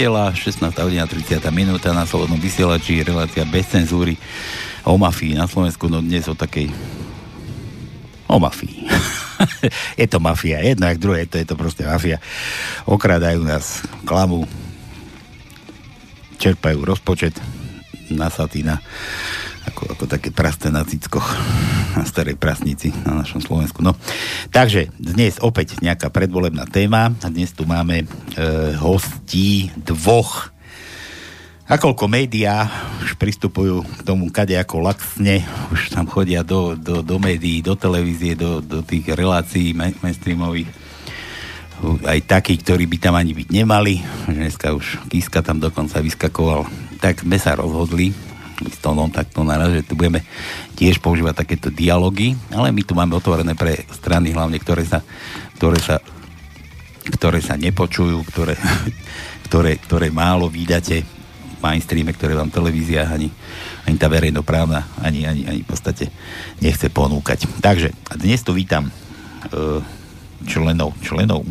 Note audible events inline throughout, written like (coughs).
nedela, 16 hodina 30 minúta na Slobodnom vysielači, relácia bez cenzúry o mafii na Slovensku, no dnes o takej o mafii. (laughs) je to mafia, jedno jak druhé, to je to proste mafia. Okrádajú nás, klamu, čerpajú rozpočet, nasatý na ako, ako také prasté na cickoch na starej prasnici na našom Slovensku. No, takže dnes opäť nejaká predvolebná téma a dnes tu máme e, hostí dvoch Akoľko médiá už pristupujú k tomu kade ako laxne, už tam chodia do, do, do médií, do televízie, do, do tých relácií mainstreamových aj takí, ktorí by tam ani byť nemali. Dneska už Kiska tam dokonca vyskakoval. Tak sme sa rozhodli, s Tónom takto naraz, že tu budeme tiež používať takéto dialógy, ale my tu máme otvorené pre strany hlavne, ktoré sa, ktoré sa, ktoré sa nepočujú, ktoré, (laughs) ktoré, ktoré málo vydáte mainstreame, ktoré vám televízia ani, ani tá verejnoprávna ani, ani, ani v podstate nechce ponúkať. Takže dnes tu vítam uh, členov, členov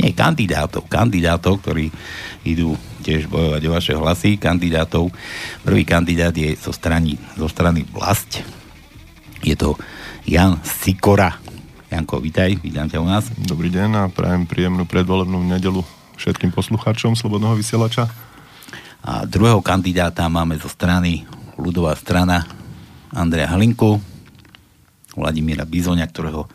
nie kandidátov, kandidátov, ktorí idú tiež bojovať o vaše hlasy, kandidátov. Prvý kandidát je zo strany, zo strany vlast. Je to Jan Sikora. Janko, vítaj, vítam ťa u nás. Dobrý deň a prajem príjemnú predvolebnú nedelu všetkým poslucháčom Slobodného vysielača. A druhého kandidáta máme zo strany ľudová strana Andrea Halinku, Vladimíra Bizoňa, ktorého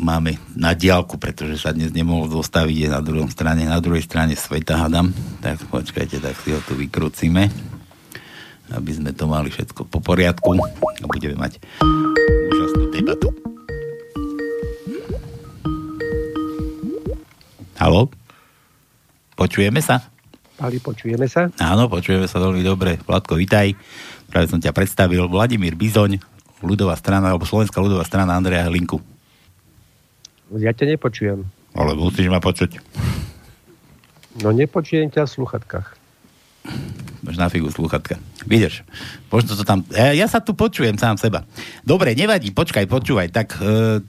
máme na diálku, pretože sa dnes nemohol zostaviť je na druhom strane, na druhej strane sveta hadam. Tak počkajte, tak si ho tu vykrúcime, aby sme to mali všetko po poriadku a budeme mať úžasnú debatu. Halo? Počujeme sa? Pali, počujeme sa? Áno, počujeme sa veľmi dobre. Vladko, vitaj. Práve som ťa predstavil. Vladimír Bizoň, ľudová strana, alebo Slovenská ľudová strana Andreja Linku. Ja ťa nepočujem. Ale musíš ma počuť. No nepočujem ťa v sluchatkách. Máš na figu sluchatka. Vidíš, možno to tam... Ja, ja sa tu počujem sám seba. Dobre, nevadí, počkaj, počúvaj. Tak e,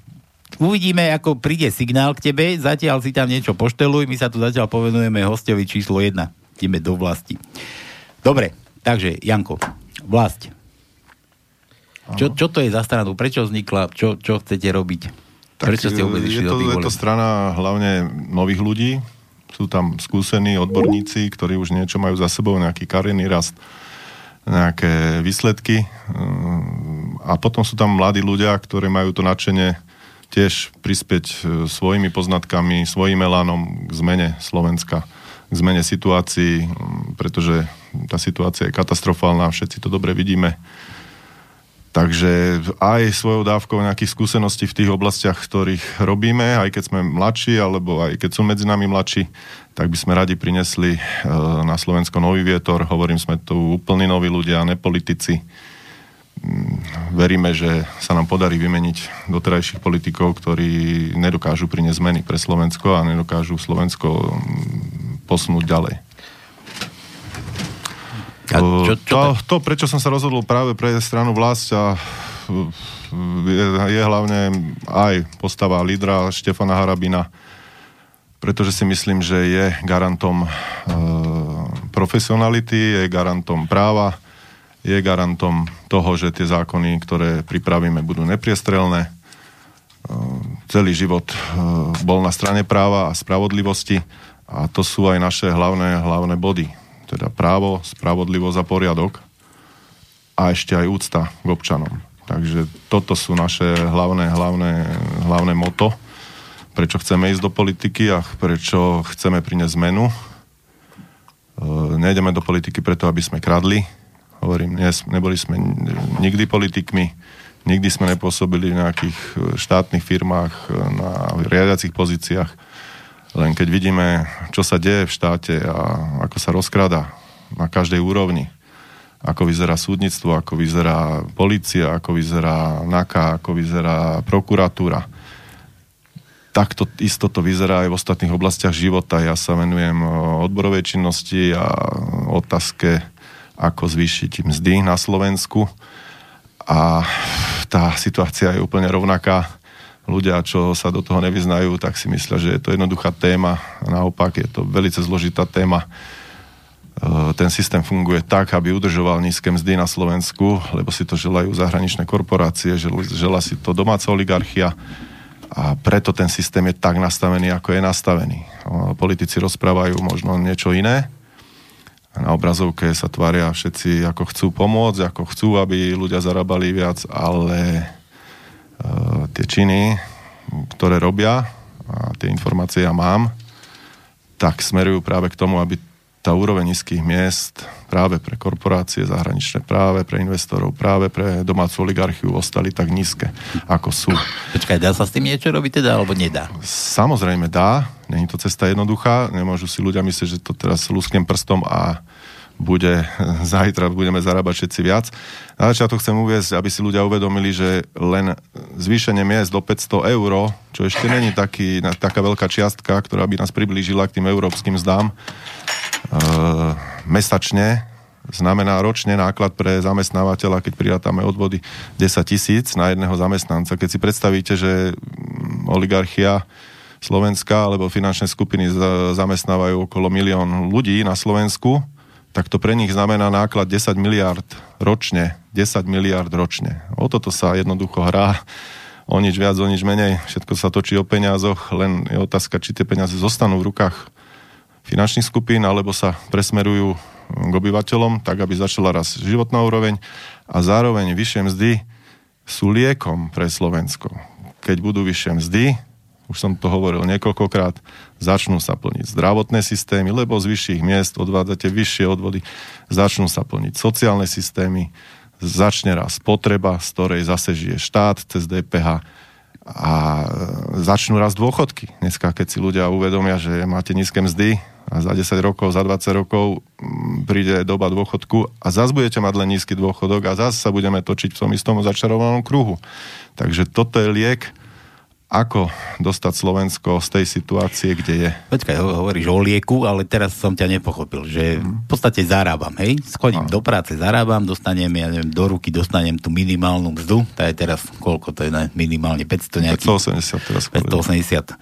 uvidíme, ako príde signál k tebe. Zatiaľ si tam niečo pošteluj. My sa tu zatiaľ povenujeme hostovi číslo 1 ideme do vlasti. Dobre, takže Janko, vlast. Čo, čo to je za stranu? Prečo vznikla? Čo, čo chcete robiť? Tak Prečo ste vôbec išli je to, do tých Je to strana hlavne nových ľudí. Sú tam skúsení odborníci, ktorí už niečo majú za sebou, nejaký kariérny rast, nejaké výsledky. A potom sú tam mladí ľudia, ktorí majú to nadšenie tiež prispieť e, svojimi poznatkami, svojim elánom k zmene Slovenska k zmene situácií, pretože tá situácia je katastrofálna, všetci to dobre vidíme. Takže aj svojou dávkou nejakých skúseností v tých oblastiach, ktorých robíme, aj keď sme mladší, alebo aj keď sú medzi nami mladší, tak by sme radi prinesli e, na Slovensko nový vietor. Hovorím, sme tu úplní noví ľudia, nepolitici. Mm, veríme, že sa nám podarí vymeniť doterajších politikov, ktorí nedokážu priniesť zmeny pre Slovensko a nedokážu Slovensko posunúť ďalej. A čo, čo to, to, prečo som sa rozhodol práve pre stranu vlast a je, je hlavne aj postava lídra Štefana Harabina, pretože si myslím, že je garantom e, profesionality, je garantom práva, je garantom toho, že tie zákony, ktoré pripravíme, budú nepriestrelné. E, celý život e, bol na strane práva a spravodlivosti a to sú aj naše hlavné, hlavné body. Teda právo, spravodlivosť a poriadok a ešte aj úcta k občanom. Takže toto sú naše hlavné, hlavné, hlavné moto, prečo chceme ísť do politiky a prečo chceme priniesť zmenu. E, nejdeme do politiky preto, aby sme kradli. Hovorím, neboli sme nikdy politikmi, nikdy sme nepôsobili v nejakých štátnych firmách na riadiacich pozíciách len keď vidíme, čo sa deje v štáte a ako sa rozkrada na každej úrovni, ako vyzerá súdnictvo, ako vyzerá policia, ako vyzerá NAKA, ako vyzerá prokuratúra. Takto isto to vyzerá aj v ostatných oblastiach života. Ja sa venujem odborovej činnosti a otázke, ako zvýšiť mzdy na Slovensku. A tá situácia je úplne rovnaká ľudia, čo sa do toho nevyznajú, tak si myslia, že je to jednoduchá téma. Naopak je to veľmi zložitá téma. E, ten systém funguje tak, aby udržoval nízke mzdy na Slovensku, lebo si to želajú zahraničné korporácie, žela si to domáca oligarchia a preto ten systém je tak nastavený, ako je nastavený. Politici rozprávajú možno niečo iné, na obrazovke sa tvária všetci, ako chcú pomôcť, ako chcú, aby ľudia zarábali viac, ale tie činy, ktoré robia, a tie informácie ja mám, tak smerujú práve k tomu, aby tá úroveň nízkych miest práve pre korporácie zahraničné, práve pre investorov, práve pre domácu oligarchiu ostali tak nízke, ako sú. Počkaj, dá sa s tým niečo robiť teda, alebo nedá? Samozrejme dá, není to cesta jednoduchá, nemôžu si ľudia myslieť, že to teraz lusknem prstom a bude (laughs) zajtra, budeme zarábať všetci viac. Na začiatok chcem uviezť, aby si ľudia uvedomili, že len zvýšenie miest do 500 eur, čo ešte není taký, taká veľká čiastka, ktorá by nás priblížila k tým európskym zdám, uh, mesačne znamená ročne náklad pre zamestnávateľa, keď prirátame odvody 10 tisíc na jedného zamestnanca. Keď si predstavíte, že mm, oligarchia Slovenska alebo finančné skupiny zamestnávajú okolo milión ľudí na Slovensku, tak to pre nich znamená náklad 10 miliard ročne. 10 miliard ročne. O toto sa jednoducho hrá. O nič viac, o nič menej. Všetko sa točí o peniazoch, len je otázka, či tie peniaze zostanú v rukách finančných skupín, alebo sa presmerujú k obyvateľom, tak aby začala raz životná úroveň a zároveň vyššie mzdy sú liekom pre Slovensko. Keď budú vyššie mzdy, už som to hovoril niekoľkokrát, začnú sa plniť zdravotné systémy, lebo z vyšších miest odvádzate vyššie odvody, začnú sa plniť sociálne systémy, začne raz potreba, z ktorej zase žije štát cez DPH a začnú raz dôchodky. Dneska, keď si ľudia uvedomia, že máte nízke mzdy, a za 10 rokov, za 20 rokov mm, príde doba dôchodku a zase budete mať len nízky dôchodok a zase sa budeme točiť v tom istom začarovanom kruhu. Takže toto je liek, ako dostať Slovensko z tej situácie, kde je. Počkaj, hovoríš o lieku, ale teraz som ťa nepochopil, že v podstate zarábam, hej? Schodím do práce, zarábam, dostanem, ja neviem, do ruky dostanem tú minimálnu mzdu, tá je teraz, koľko to je, ne? minimálne 500 nejakých... 580 teraz. 580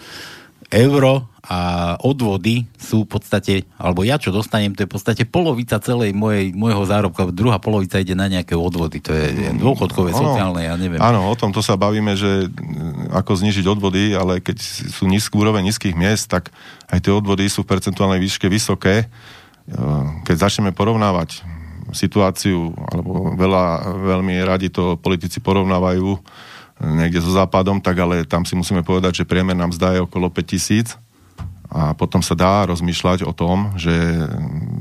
euro a odvody sú v podstate, alebo ja čo dostanem, to je v podstate polovica celej mojej, môjho zárobka, druhá polovica ide na nejaké odvody, to je dôchodkové, ano, sociálne, ja neviem. Áno, o tom to sa bavíme, že ako znižiť odvody, ale keď sú nízku úroveň nízkych miest, tak aj tie odvody sú v percentuálnej výške vysoké. Keď začneme porovnávať situáciu, alebo veľa, veľmi radi to politici porovnávajú, niekde so západom, tak ale tam si musíme povedať, že priemer nám zdá je okolo 5000 a potom sa dá rozmýšľať o tom, že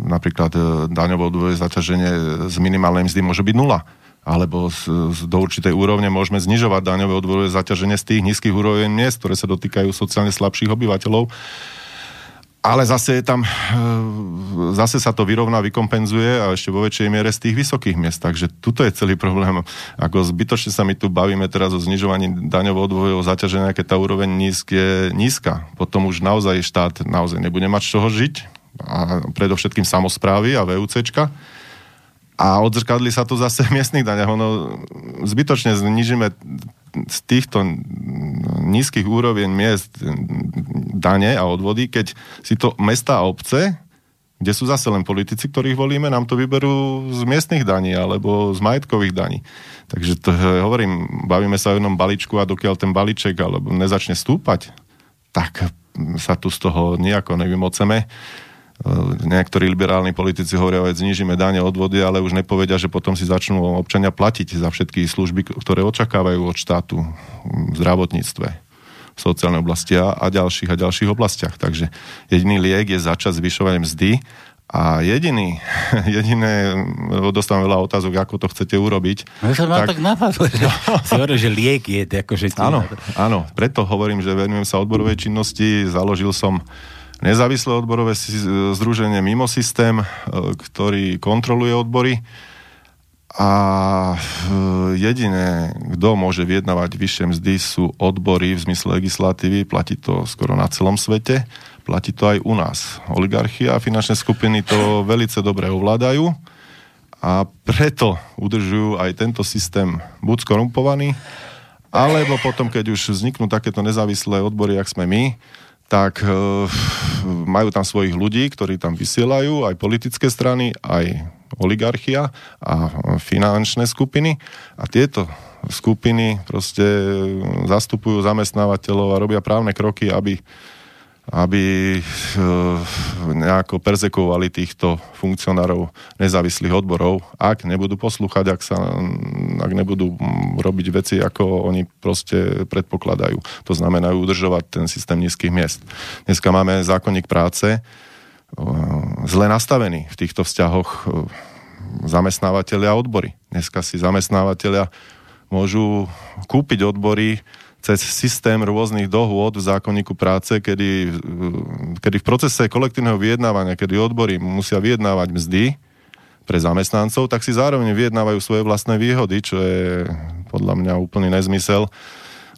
napríklad e, daňové odvode zaťaženie z minimálnej mzdy môže byť nula. Alebo z, z, do určitej úrovne môžeme znižovať daňové odvodové zaťaženie z tých nízkych úroveň miest, ktoré sa dotýkajú sociálne slabších obyvateľov ale zase je tam, eh, zase sa to vyrovná, vykompenzuje a ešte vo väčšej miere z tých vysokých miest. Takže tuto je celý problém. Ako zbytočne sa my tu bavíme teraz o znižovaní daňového odvojového zaťaženia, keď tá úroveň nízk je nízka. Potom už naozaj štát naozaj nebude mať z čoho žiť a predovšetkým samozprávy a VUCčka a odzrkadli sa to zase v miestnych daňach. Ono zbytočne znižíme z týchto nízkych úroveň miest dane a odvody, keď si to mesta a obce, kde sú zase len politici, ktorých volíme, nám to vyberú z miestnych daní alebo z majetkových daní. Takže to hovorím, bavíme sa o jednom balíčku a dokiaľ ten balíček alebo nezačne stúpať, tak sa tu z toho nejako nevymoceme niektorí liberálni politici hovoria, že znižíme dáne odvody, ale už nepovedia, že potom si začnú občania platiť za všetky služby, ktoré očakávajú od štátu v zdravotníctve, v sociálnej oblasti a, a ďalších a ďalších oblastiach. Takže jediný liek je začať zvyšovať mzdy a jediný, (laughs) jediné, dostávam veľa otázok, ako to chcete urobiť. No, sa tak, tak napadlo, že, (laughs) si hovoril, že liek je, akože... Áno, áno, preto hovorím, že venujem sa odborovej činnosti, založil som nezávislé odborové združenie mimo systém, e, ktorý kontroluje odbory. A e, jediné, kto môže vyjednávať vyššie mzdy sú odbory v zmysle legislatívy, platí to skoro na celom svete, platí to aj u nás. Oligarchia a finančné skupiny to velice dobre ovládajú a preto udržujú aj tento systém buď skorumpovaný, Alebo potom, keď už vzniknú takéto nezávislé odbory, jak sme my, tak e, majú tam svojich ľudí, ktorí tam vysielajú, aj politické strany, aj oligarchia a finančné skupiny. A tieto skupiny proste zastupujú zamestnávateľov a robia právne kroky, aby aby eh, nejako perzekovali týchto funkcionárov nezávislých odborov, ak nebudú poslúchať, ak, sa, ak nebudú robiť veci, ako oni proste predpokladajú. To znamená udržovať ten systém nízkych miest. Dneska máme zákonník práce eh, zle nastavený v týchto vzťahoch eh, zamestnávateľia a odbory. Dneska si zamestnávateľia môžu kúpiť odbory cez systém rôznych dohôd v zákonníku práce, kedy, kedy v procese kolektívneho vyjednávania, kedy odbory musia vyjednávať mzdy pre zamestnancov, tak si zároveň vyjednávajú svoje vlastné výhody, čo je podľa mňa úplný nezmysel,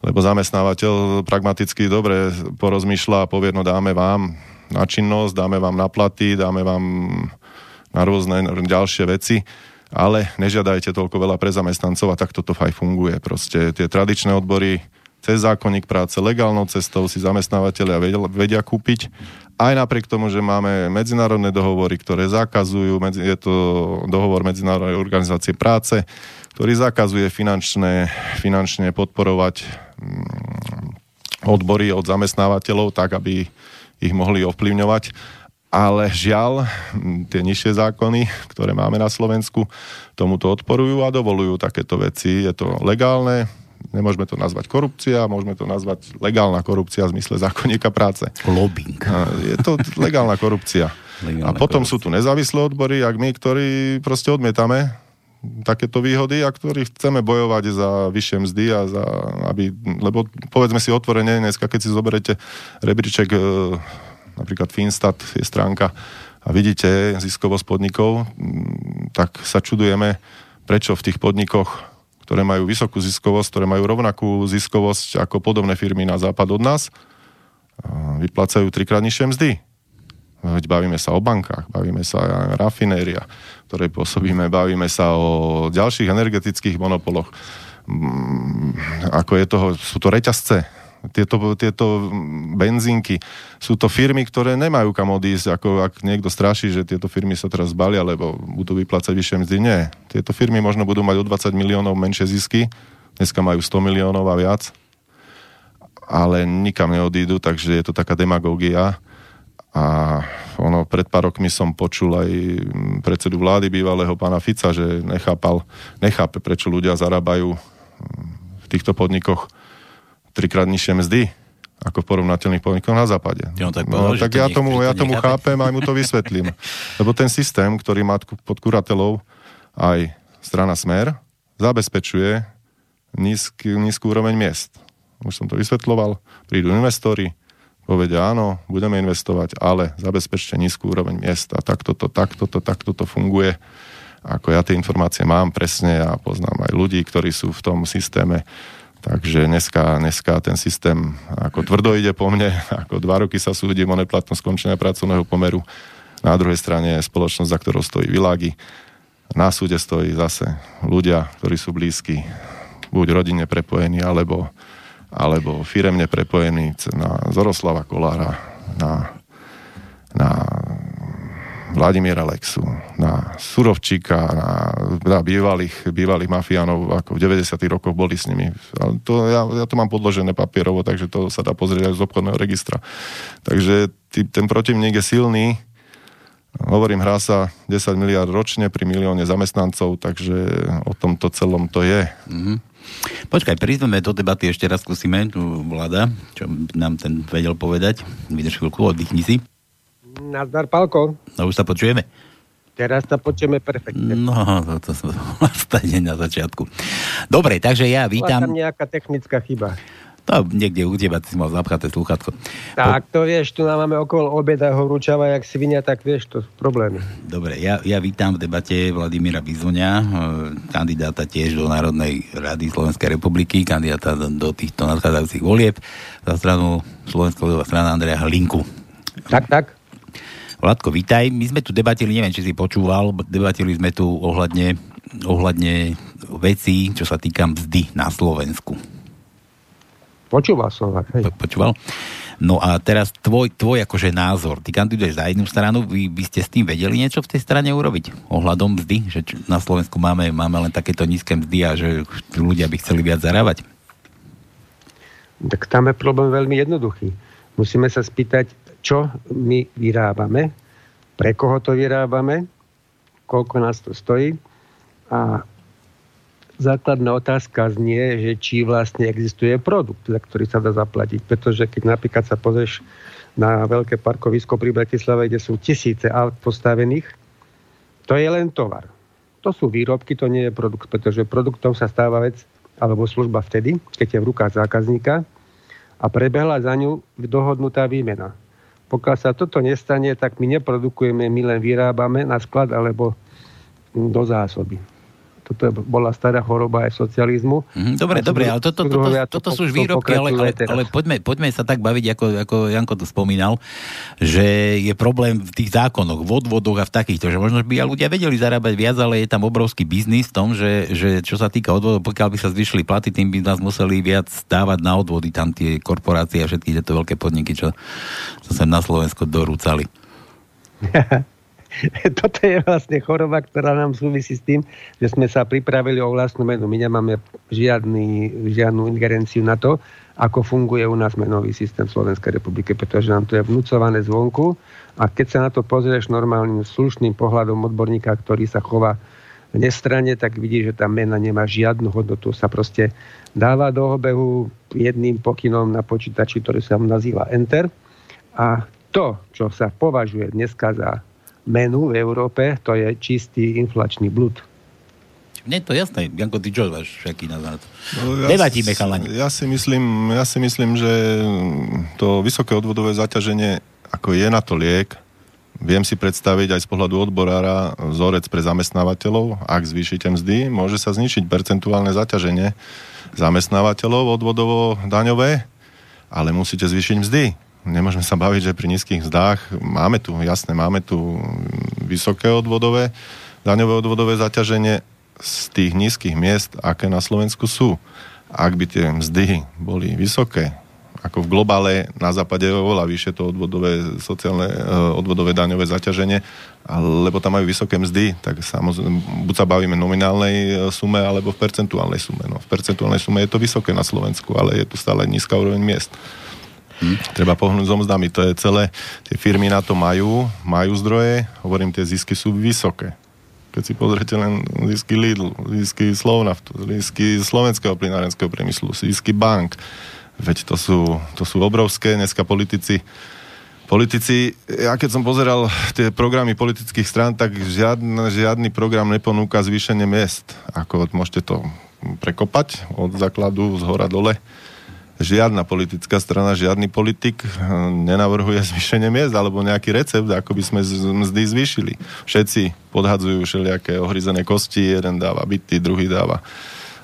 lebo zamestnávateľ pragmaticky dobre porozmýšľa a povie, no dáme vám na činnosť, dáme vám na platy, dáme vám na rôzne ďalšie veci, ale nežiadajte toľko veľa pre zamestnancov a tak toto aj funguje. Proste tie tradičné odbory cez zákonník práce, legálnou cestou si zamestnávateľia vedia, kúpiť. Aj napriek tomu, že máme medzinárodné dohovory, ktoré zakazujú, je to dohovor Medzinárodnej organizácie práce, ktorý zakazuje finančné, finančne podporovať mm, odbory od zamestnávateľov tak, aby ich mohli ovplyvňovať. Ale žiaľ, tie nižšie zákony, ktoré máme na Slovensku, tomuto odporujú a dovolujú takéto veci. Je to legálne, Nemôžeme to nazvať korupcia, môžeme to nazvať legálna korupcia v zmysle zákonníka práce. Lobbying. Je to legálna korupcia. Legálna a potom korupcia. sú tu nezávislé odbory, ak my, ktorí proste odmietame takéto výhody a ktorí chceme bojovať za vyššie mzdy a za, aby, lebo povedzme si otvorene, dneska keď si zoberete rebríček, e, napríklad Finstat je stránka a vidíte ziskovosť podnikov, tak sa čudujeme, prečo v tých podnikoch ktoré majú vysokú ziskovosť, ktoré majú rovnakú ziskovosť ako podobné firmy na západ od nás, vyplácajú trikrát nižšie mzdy. Veď bavíme sa o bankách, bavíme sa o rafinéria, ktoré pôsobíme, bavíme sa o ďalších energetických monopoloch. Mm, ako je toho, sú to reťazce, tieto, tieto benzínky. Sú to firmy, ktoré nemajú kam odísť, ako ak niekto straší, že tieto firmy sa teraz zbalia, lebo budú vyplácať vyššie mzdy. Nie. Tieto firmy možno budú mať o 20 miliónov menšie zisky, dneska majú 100 miliónov a viac, ale nikam neodídu, takže je to taká demagógia. A ono, pred pár rokmi som počul aj predsedu vlády bývalého pána Fica, že nechápal, nechápe, prečo ľudia zarábajú v týchto podnikoch trikrát nižšie mzdy ako v porovnateľných podnikoch na západe. Ja tak, no, tak ja tomu, ja tomu chápem aj mu to vysvetlím. (laughs) Lebo ten systém, ktorý má pod kuratelou aj strana Smer, zabezpečuje nízky, nízku úroveň miest. Už som to vysvetloval. Prídu investori, povedia áno, budeme investovať, ale zabezpečte nízku úroveň miest. A takto to, takto to, takto to funguje. Ako ja tie informácie mám presne a poznám aj ľudí, ktorí sú v tom systéme Takže dneska, dneska ten systém ako tvrdo ide po mne, (laughs) ako dva roky sa súdi o neplatnosť skončenia pracovného pomeru. Na druhej strane je spoločnosť, za ktorou stojí Világi. Na súde stojí zase ľudia, ktorí sú blízki, buď rodinne prepojení, alebo, alebo firemne prepojení na Zoroslava Kolára, na, na Vladimíra Lexu, na Surovčíka, na, na bývalých, bývalých mafiánov, ako v 90. rokoch boli s nimi. Ale to, ja, ja to mám podložené papierovo, takže to sa dá pozrieť aj z obchodného registra. Takže tý, ten protivník je silný, hovorím, hrá sa 10 miliard ročne pri milióne zamestnancov, takže o tomto celom to je. Mm-hmm. Počkaj, prídeme do debaty, ešte raz skúsime, tu vláda, čo nám ten vedel povedať. Vydrž chvíľku, oddychni si. Nazdar, Palko. No už sa počujeme. Teraz sa počujeme perfektne. No, to, to som (laughs) stane na začiatku. Dobre, takže ja vítam... Bola tam nejaká technická chyba. To niekde u teba, ty si mal zapchaté slúchatko. Tak, to vieš, tu máme okolo obeda horúčava, jak svinia, tak vieš, to sú problémy. Dobre, ja, ja vítam v debate Vladimíra Bizonia, eh, kandidáta tiež do Národnej rady Slovenskej republiky, kandidáta do týchto nadchádzajúcich volieb za stranu Slovenská strana Andreja Hlinku. Tak, tak. Vládko, vítaj. My sme tu debatili, neviem, či si počúval, debatili sme tu ohľadne, ohľadne vecí, čo sa týka mzdy na Slovensku. Počúval som vás. Hej. Počúval? No a teraz tvoj, tvoj akože názor. Ty kandiduješ za jednu stranu, vy, vy ste s tým vedeli niečo v tej strane urobiť? Ohľadom mzdy? Že na Slovensku máme, máme len takéto nízke mzdy a že ľudia by chceli viac zarábať? Tak tam je problém veľmi jednoduchý. Musíme sa spýtať, čo my vyrábame, pre koho to vyrábame, koľko nás to stojí a základná otázka znie, že či vlastne existuje produkt, za ktorý sa dá zaplatiť. Pretože keď napríklad sa pozrieš na veľké parkovisko pri Bratislave, kde sú tisíce aut postavených, to je len tovar. To sú výrobky, to nie je produkt, pretože produktom sa stáva vec alebo služba vtedy, keď je v rukách zákazníka a prebehla za ňu dohodnutá výmena. Pokiaľ sa toto nestane, tak my neprodukujeme, my len vyrábame na sklad alebo do zásoby toto bola stará choroba aj socializmu. Mm, dobre, dobre, ale toto, to, to, to, to sú už výrobky, ale, ale, ale poďme, poďme sa tak baviť, ako, ako Janko to spomínal, že je problém v tých zákonoch, v odvodoch a v takýchto, že možno by ľudia vedeli zarábať viac, ale je tam obrovský biznis v tom, že, že čo sa týka odvodov, pokiaľ by sa zvyšili platy, tým by nás museli viac dávať na odvody tam tie korporácie a všetky tieto veľké podniky, čo, sa na Slovensku dorúcali. (laughs) (laughs) toto je vlastne choroba, ktorá nám súvisí s tým, že sme sa pripravili o vlastnú menu. My nemáme žiadny, žiadnu ingerenciu na to, ako funguje u nás menový systém Slovenskej republike, pretože nám to je vnúcované zvonku a keď sa na to pozrieš normálnym slušným pohľadom odborníka, ktorý sa chová nestrane, tak vidí, že tá mena nemá žiadnu hodnotu. Sa proste dáva do obehu jedným pokynom na počítači, ktorý sa nazýva Enter a to, čo sa považuje dneska za menu v Európe, to je čistý inflačný blud. Nie to jasné. Janko, ty čo máš aký názor no, ja, Debatíme, chalani. Ja si, myslím, ja si myslím, že to vysoké odvodové zaťaženie ako je na to liek, viem si predstaviť aj z pohľadu odborára vzorec pre zamestnávateľov, ak zvýšite mzdy, môže sa zničiť percentuálne zaťaženie zamestnávateľov odvodovo-daňové, ale musíte zvýšiť mzdy nemôžeme sa baviť, že pri nízkych zdách máme tu, jasné, máme tu vysoké odvodové, daňové odvodové zaťaženie z tých nízkych miest, aké na Slovensku sú. Ak by tie mzdy boli vysoké, ako v globále na západe je oveľa vyššie to odvodové, sociálne, eh, odvodové daňové zaťaženie, lebo tam majú vysoké mzdy, tak samozrejme, buď sa bavíme nominálnej eh, sume, alebo v percentuálnej sume. No, v percentuálnej sume je to vysoké na Slovensku, ale je tu stále nízka úroveň miest. Hm? Treba pohnúť so mzdami, to je celé. Tie firmy na to majú, majú zdroje, hovorím, tie zisky sú vysoké. Keď si pozrite len zisky Lidl, zisky Slovnaft, zisky slovenského plinárenského priemyslu, zisky bank, veď to sú, to sú obrovské. Dneska politici Politici, ja keď som pozeral tie programy politických strán, tak žiadny, žiadny program neponúka zvýšenie miest. Ako môžete to prekopať od základu z hora dole žiadna politická strana, žiadny politik eh, nenavrhuje (laughs) zvýšenie miest alebo nejaký recept, ako by sme mzdy zvýšili. Všetci podhadzujú všelijaké ohryzené kosti, jeden dáva byty, druhý dáva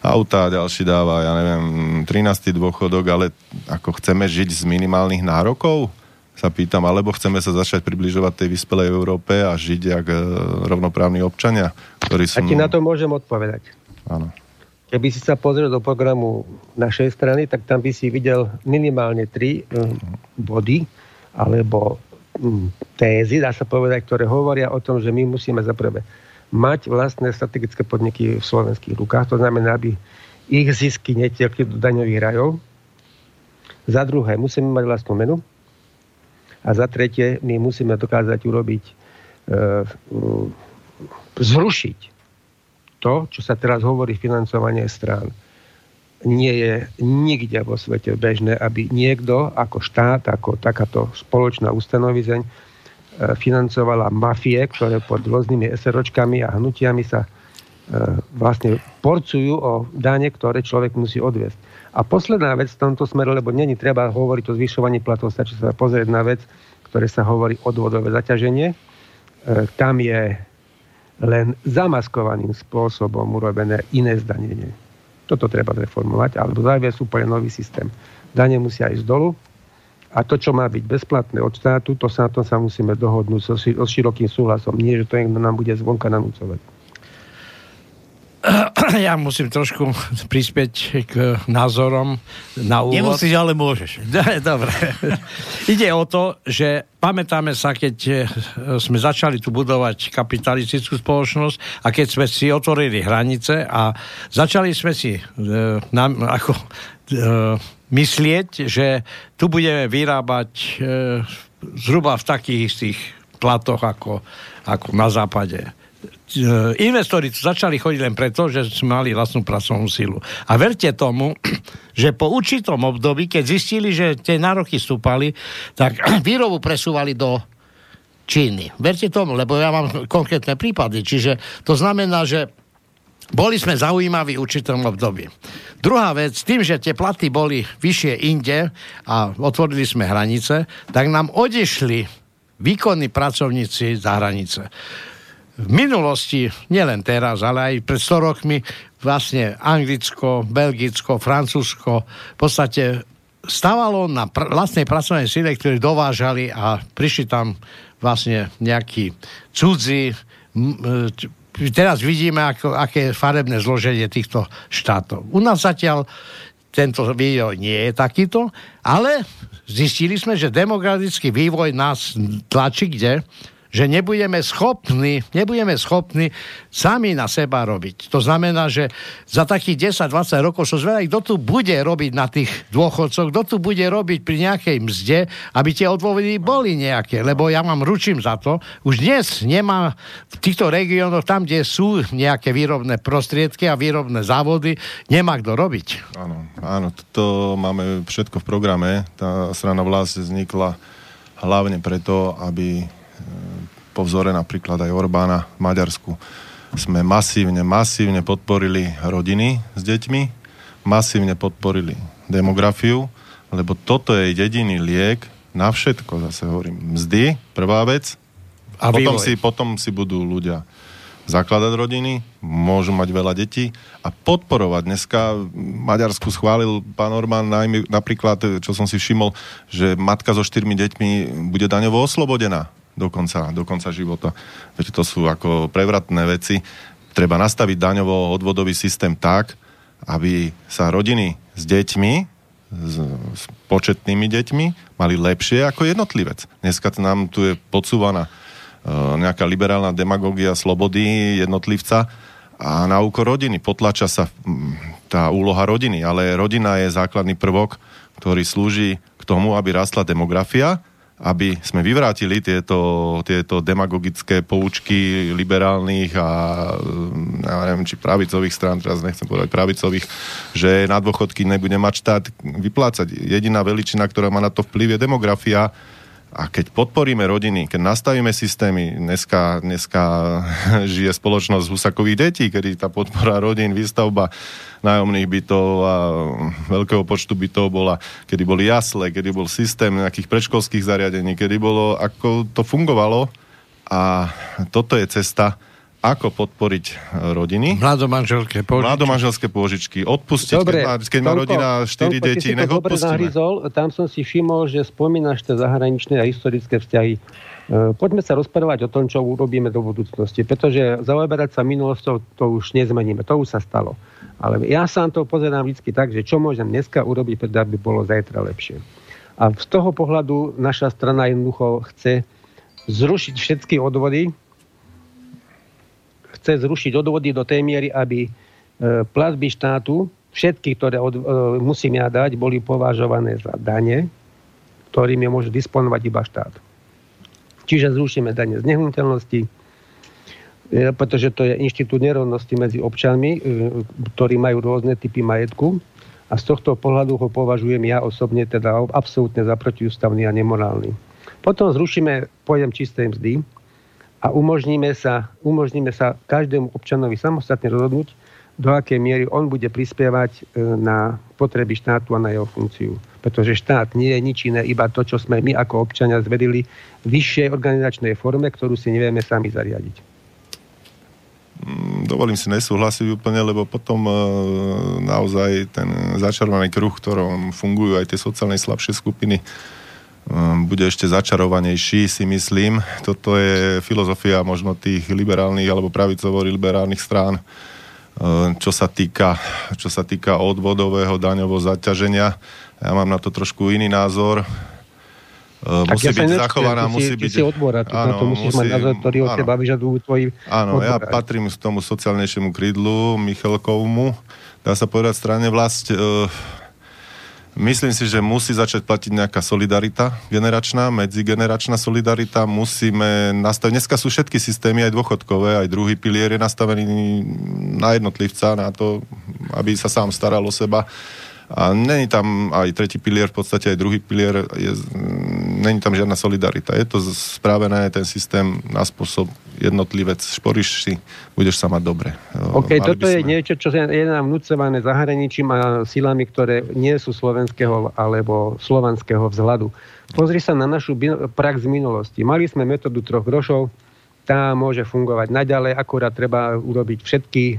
auta, ďalší dáva, ja neviem, 13. dôchodok, ale ako chceme žiť z minimálnych nárokov, sa pýtam, alebo chceme sa začať približovať tej vyspelej Európe a žiť jak eh, rovnoprávni občania, ktorí sú... A ti na to môžem odpovedať. Áno. Keby si sa pozrel do programu našej strany, tak tam by si videl minimálne tri um, body alebo um, tézy, dá sa povedať, ktoré hovoria o tom, že my musíme zaprvé mať vlastné strategické podniky v slovenských rukách. To znamená, aby ich zisky netiekli do daňových rajov. Za druhé, musíme mať vlastnú menu. A za tretie, my musíme dokázať urobiť, e, zrušiť to, čo sa teraz hovorí financovanie strán. Nie je nikde vo svete bežné, aby niekto ako štát, ako takáto spoločná ustanovizeň e, financovala mafie, ktoré pod rôznymi SROčkami a hnutiami sa e, vlastne porcujú o dane, ktoré človek musí odviesť. A posledná vec v tomto smeru, lebo není treba hovoriť o zvyšovaní platov, stačí sa pozrieť na vec, ktoré sa hovorí odvodové zaťaženie. E, tam je len zamaskovaným spôsobom urobené iné zdanenie. Toto treba reformovať, alebo zaviesť úplne nový systém. Dane musia ísť dolu a to, čo má byť bezplatné od štátu, to sa na to sa musíme dohodnúť so, so širokým súhlasom. Nie, že to niekto nám bude zvonka nanúcovať. (coughs) ja musím trošku (laughs) prispieť k názorom na úvod. Nemusíš, ale môžeš. (laughs) Dobre. (laughs) Ide o to, že pamätáme sa, keď e, sme začali tu budovať kapitalistickú spoločnosť a keď sme si otvorili hranice a začali sme si e, nám, ako, e, myslieť, že tu budeme vyrábať e, zhruba v takých istých platoch ako, ako na západe investori začali chodiť len preto, že mali vlastnú pracovnú silu. A verte tomu, (clears throat) že po určitom období, keď zistili, že tie nároky stúpali, tak (clears throat) výrobu presúvali do Číny. Verte tomu, lebo ja mám konkrétne prípady. Čiže to znamená, že boli sme zaujímaví v určitom období. Druhá vec, tým, že tie platy boli vyššie inde a otvorili sme hranice, tak nám odešli výkonní pracovníci za hranice v minulosti, nielen teraz, ale aj pred 100 rokmi, vlastne Anglicko, Belgicko, Francúzsko v podstate stávalo na pr- vlastnej pracovnej sile, ktorí dovážali a prišli tam vlastne nejakí cudzí. E, teraz vidíme, ako, aké je farebné zloženie týchto štátov. U nás zatiaľ tento video nie je takýto, ale zistili sme, že demokratický vývoj nás tlačí kde? Že nebudeme schopní, nebudeme schopní sami na seba robiť. To znamená, že za takých 10-20 rokov som zvedavý, kto tu bude robiť na tých dôchodcoch, kto tu bude robiť pri nejakej mzde, aby tie odpovedy boli nejaké, lebo ja mám ručím za to. Už dnes nemá v týchto regiónoch, tam, kde sú nejaké výrobné prostriedky a výrobné závody, nemá kto robiť. Áno, áno, to máme všetko v programe. Tá strana vlast vznikla hlavne preto, aby po vzore napríklad aj Orbána v Maďarsku sme masívne, masívne podporili rodiny s deťmi, masívne podporili demografiu, lebo toto je jediný liek na všetko, zase hovorím. Mzdy, prvá vec, a potom si, potom si budú ľudia zakladať rodiny, môžu mať veľa detí a podporovať. Dneska Maďarsku schválil pán Orbán najmä, napríklad, čo som si všimol, že matka so štyrmi deťmi bude daňovo oslobodená do konca, do konca života. Veď to sú ako prevratné veci. Treba nastaviť daňovo-odvodový systém tak, aby sa rodiny s deťmi, s, s početnými deťmi, mali lepšie ako jednotlivec. Dneska nám tu je podsúvaná uh, nejaká liberálna demagógia slobody jednotlivca a na úkor rodiny. Potlača sa tá úloha rodiny, ale rodina je základný prvok, ktorý slúži k tomu, aby rastla demografia aby sme vyvrátili tieto, tieto demagogické poučky liberálnych a ja neviem, či pravicových strán, teraz nechcem povedať pravicových, že na dôchodky nebude mať štát vyplácať. Jediná veličina, ktorá má na to vplyv, je demografia a keď podporíme rodiny, keď nastavíme systémy, dneska, dneska (laughs) žije spoločnosť husakových detí, kedy tá podpora rodín, výstavba nájomných bytov a veľkého počtu bytov bola, kedy boli jasle, kedy bol systém nejakých predškolských zariadení, kedy bolo, ako to fungovalo. A toto je cesta, ako podporiť e, rodiny. Mladomanželské pôžičky. Mladomanželské pôžičky. Odpustiť, dobre, keď má, keď má rodina 4 deti, nech odpustíme. Tam som si všimol, že spomínaš tie zahraničné a historické vzťahy. E, poďme sa rozprávať o tom, čo urobíme do budúcnosti, pretože zaoberať sa minulosťou to už nezmeníme, to už sa stalo. Ale ja sa to pozerám vždy tak, že čo môžem dneska urobiť, preto aby bolo zajtra lepšie. A z toho pohľadu naša strana jednoducho chce zrušiť všetky odvody, chce zrušiť odvody do tej miery, aby e, platby štátu, všetky, ktoré od, e, musím ja dať, boli považované za dane, ktorými môže disponovať iba štát. Čiže zrušíme dane z nehnuteľnosti, e, pretože to je inštitút nerovnosti medzi občanmi, ktorí majú rôzne typy majetku. A z tohto pohľadu ho považujem ja osobne teda absolútne za protiústavný a nemorálny. Potom zrušíme pojem čistej mzdy, a umožníme sa, umožníme sa každému občanovi samostatne rozhodnúť, do akej miery on bude prispievať e, na potreby štátu a na jeho funkciu. Pretože štát nie je nič iné, iba to, čo sme my ako občania zvedili v vyššej organizačnej forme, ktorú si nevieme sami zariadiť. Mm, dovolím si nesúhlasiť úplne, lebo potom e, naozaj ten začarovaný kruh, ktorom fungujú aj tie sociálne slabšie skupiny, bude ešte začarovanejší, si myslím. Toto je filozofia možno tých liberálnych alebo pravicovo-liberálnych strán. čo sa týka, čo sa týka odvodového daňového zaťaženia. Ja mám na to trošku iný názor. Tak musí ja byť nečujem, zachovaná, ty musí si, byť... Ty si odbora, áno, na to musíš musí, mať názor, ktorý od teba vyžadujú tvoji Áno, odborári. ja patrím k tomu sociálnejšiemu krídlu, Michalkovmu, dá sa povedať strane vlast. Uh, Myslím si, že musí začať platiť nejaká solidarita generačná, medzigeneračná solidarita. Musíme nastaviť, dneska sú všetky systémy, aj dôchodkové, aj druhý pilier je nastavený na jednotlivca, na to, aby sa sám staral o seba. A není tam aj tretí pilier, v podstate aj druhý pilier, je, není tam žiadna solidarita. Je to správené ten systém na spôsob jednotlivec, šporíš si, budeš sa mať dobre. OK, Mali toto je sme... niečo, čo je nám vnúcované zahraničím a silami, ktoré nie sú slovenského alebo slovanského vzhľadu. Pozri sa na našu prax z minulosti. Mali sme metódu troch grošov, tá môže fungovať naďalej, akurát treba urobiť všetky e,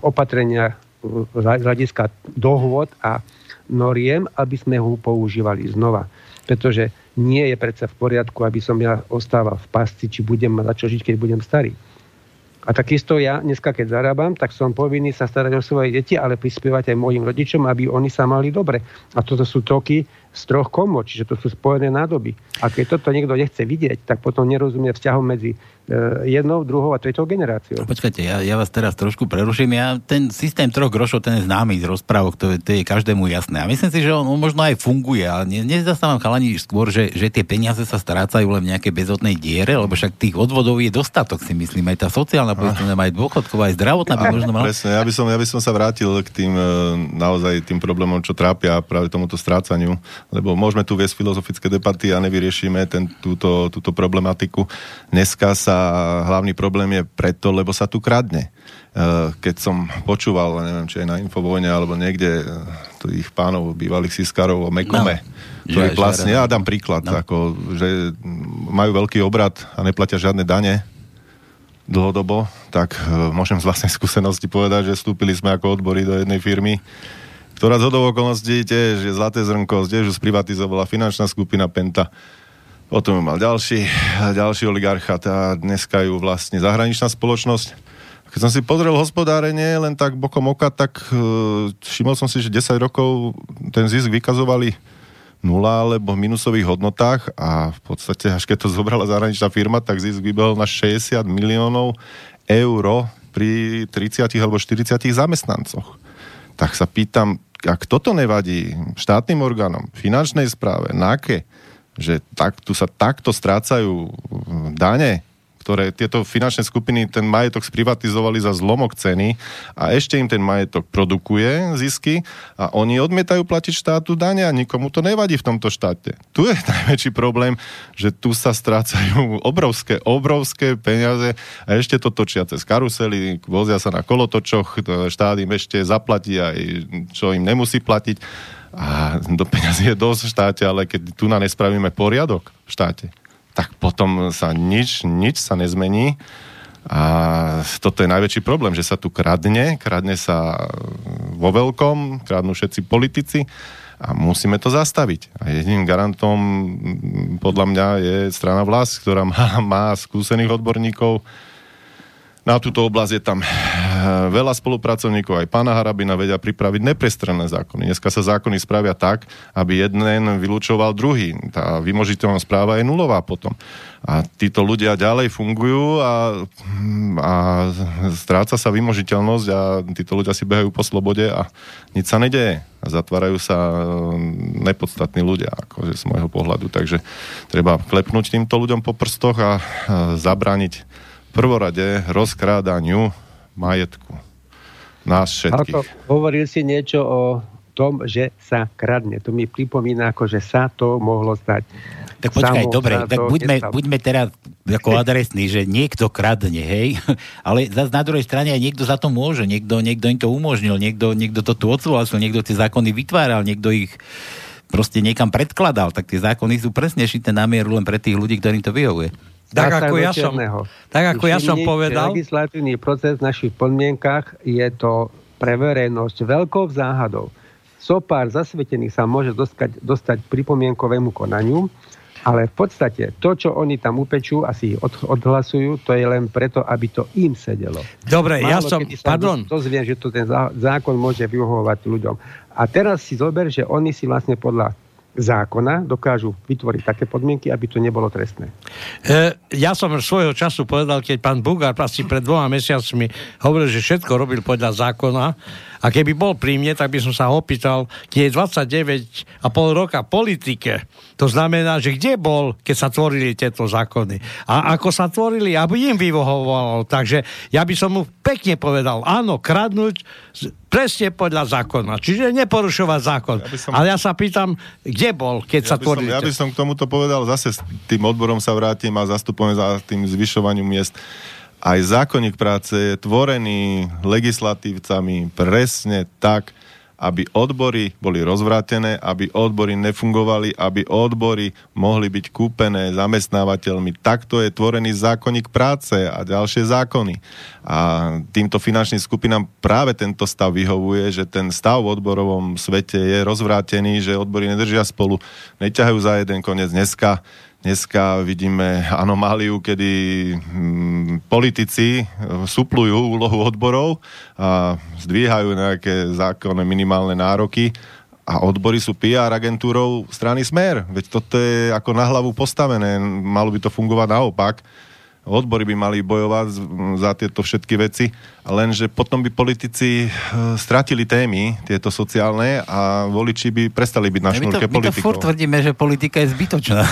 opatrenia z hľadiska dohôd a noriem, aby sme ho používali znova. Pretože nie je predsa v poriadku, aby som ja ostával v pasci, či budem mať čo žiť, keď budem starý. A takisto ja dneska, keď zarábam, tak som povinný sa starať o svoje deti, ale prispievať aj mojim rodičom, aby oni sa mali dobre. A toto sú toky z troch komod, čiže to sú spojené nádoby. A keď toto niekto nechce vidieť, tak potom nerozumie vzťahom medzi jednou, druhou a tretou generáciou. Počkajte, ja, ja vás teraz trošku preruším. Ja, ten systém troch grošov, ten je známy z rozprávok, to, to je každému jasné. A myslím si, že on, on možno aj funguje, ale ne, nezastávam chalani skôr, že, že tie peniaze sa strácajú len v nejakej bezodnej diere, lebo však tých odvodov je dostatok, si myslím. Aj tá sociálna poistenia, aj dôchodková, aj zdravotná by možno mala. Presne, ja by, som, ja by som sa vrátil k tým e, naozaj tým problémom, čo trápia práve tomuto strácaniu, lebo môžeme tu viesť filozofické debaty a nevyriešime ten, túto, túto problematiku. Dneska sa hlavný problém je preto, lebo sa tu kradne. E, keď som počúval, neviem, či aj na Infovojne, alebo niekde e, tých pánov, bývalých sískarov o Mekome, no. ktorí vlastne, ja dám príklad, no. ako, že majú veľký obrad a neplatia žiadne dane dlhodobo, tak e, môžem z vlastnej skúsenosti povedať, že vstúpili sme ako odbory do jednej firmy, ktorá z hodov okolností tiež je Zlaté zrnko, tiež už sprivatizovala finančná skupina Penta Potom mal ďalší, ďalší oligarcha a dneska ju vlastne zahraničná spoločnosť. Keď som si pozrel hospodárenie len tak bokom oka, tak uh, všimol som si, že 10 rokov ten zisk vykazovali nula alebo v minusových hodnotách a v podstate, až keď to zobrala zahraničná firma, tak zisk vybehol na 60 miliónov eur pri 30 alebo 40 zamestnancoch. Tak sa pýtam, ak toto nevadí štátnym orgánom, finančnej správe, NAKE, že tak, tu sa takto strácajú dane, ktoré tieto finančné skupiny ten majetok sprivatizovali za zlomok ceny a ešte im ten majetok produkuje zisky a oni odmietajú platiť štátu dane a nikomu to nevadí v tomto štáte. Tu je (laughs) najväčší problém, že tu sa strácajú obrovské, obrovské peniaze a ešte to točia cez karusely, vozia sa na kolotočoch, štát im ešte zaplatí aj čo im nemusí platiť a do peniazy je dosť v štáte, ale keď tu na nespravíme poriadok v štáte, tak potom sa nič, nič sa nezmení. A toto je najväčší problém, že sa tu kradne, kradne sa vo veľkom, kradnú všetci politici a musíme to zastaviť. A jediným garantom podľa mňa je strana vlast, ktorá má, (laughs) má skúsených odborníkov, na túto oblasť je tam eh, veľa spolupracovníkov, aj pána Harabina vedia pripraviť neprestranné zákony. Dneska sa zákony spravia tak, aby jeden vylúčoval druhý. Tá vymožiteľná správa je nulová potom. A títo ľudia ďalej fungujú a, a stráca sa vymožiteľnosť a títo ľudia si behajú po slobode a nič sa nedeje. A zatvárajú sa eh, nepodstatní ľudia, akože z môjho pohľadu. Takže treba klepnúť týmto ľuďom po prstoch a, a zabrániť prvorade rozkrádaniu majetku. Nás všetkých. Ako, hovoril si niečo o tom, že sa kradne. To mi pripomína, ako že sa to mohlo stať. Tak počkaj, Samo dobre, tak buďme, buďme teraz ako adresní, že niekto kradne, hej, (laughs) ale zase na druhej strane aj niekto za to môže, niekto, niekto im to umožnil, niekto, niekto to tu odsúhlasil, niekto tie zákony vytváral, niekto ich proste niekam predkladal, tak tie zákony sú presne šité na mieru len pre tých ľudí, ktorým to vyhovuje. Tak ako, ja som, tak ako ja som povedal... Legislatívny proces v našich podmienkach je to pre verejnosť veľkou záhadou. So pár zasvetených sa môže dostať, dostať pripomienkovému konaniu Ale v podstate to, čo oni tam upečú a si od, odhlasujú, to je len preto, aby to im sedelo. Dobre, Málo ja som, pardon. Dozviem, že to ten zákon môže vyhovovať ľuďom. A teraz si zober, že oni si vlastne podľa zákona dokážu vytvoriť také podmienky, aby to nebolo trestné. E, ja som svojho času povedal, keď pán Bugár asi pred dvoma mesiacmi hovoril, že všetko robil podľa zákona a keby bol pri mne, tak by som sa opýtal, keď je 29,5 roka politike, to znamená, že kde bol, keď sa tvorili tieto zákony. A ako sa tvorili, aby im vyvohovalo. Takže ja by som mu pekne povedal, áno, kradnúť presne podľa zákona. Čiže neporušovať zákon. Ja som... Ale ja sa pýtam, kde bol, keď ja sa tvorili. Ja by som k tomuto povedal, zase s tým odborom sa vrátim a zastupujem za tým zvyšovaním miest aj zákonník práce je tvorený legislatívcami presne tak, aby odbory boli rozvrátené, aby odbory nefungovali, aby odbory mohli byť kúpené zamestnávateľmi. Takto je tvorený zákonník práce a ďalšie zákony. A týmto finančným skupinám práve tento stav vyhovuje, že ten stav v odborovom svete je rozvrátený, že odbory nedržia spolu, neťahajú za jeden koniec. Dneska Dneska vidíme anomáliu, kedy hm, politici suplujú úlohu odborov a zdvíhajú nejaké zákonné minimálne nároky a odbory sú PR agentúrou strany Smer. Veď toto je ako na hlavu postavené. Malo by to fungovať naopak odbory by mali bojovať za tieto všetky veci, lenže potom by politici e, stratili témy, tieto sociálne a voliči by prestali byť na šnúrke politikov. My to furt tvrdíme, že politika je zbytočná.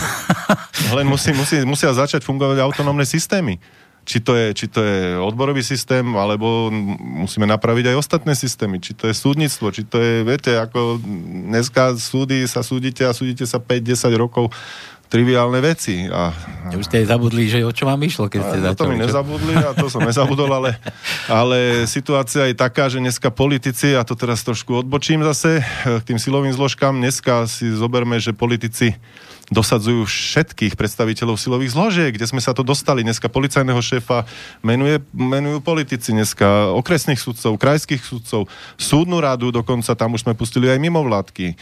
(laughs) Len musí, musí, musia začať fungovať autonómne systémy či to, je, či to je odborový systém, alebo musíme napraviť aj ostatné systémy, či to je súdnictvo, či to je, viete, ako dneska súdy sa súdite a súdite sa 5-10 rokov triviálne veci. A, už ste zabudli, že o čo vám išlo, keď ste začali. To mi nezabudli a to som nezabudol, ale, (laughs) ale situácia je taká, že dneska politici, a to teraz trošku odbočím zase k tým silovým zložkám, dneska si zoberme, že politici dosadzujú všetkých predstaviteľov silových zložiek, kde sme sa to dostali. Dneska policajného šéfa menuje, menujú politici, dneska okresných sudcov, krajských sudcov, súdnu radu, dokonca tam už sme pustili aj mimovládky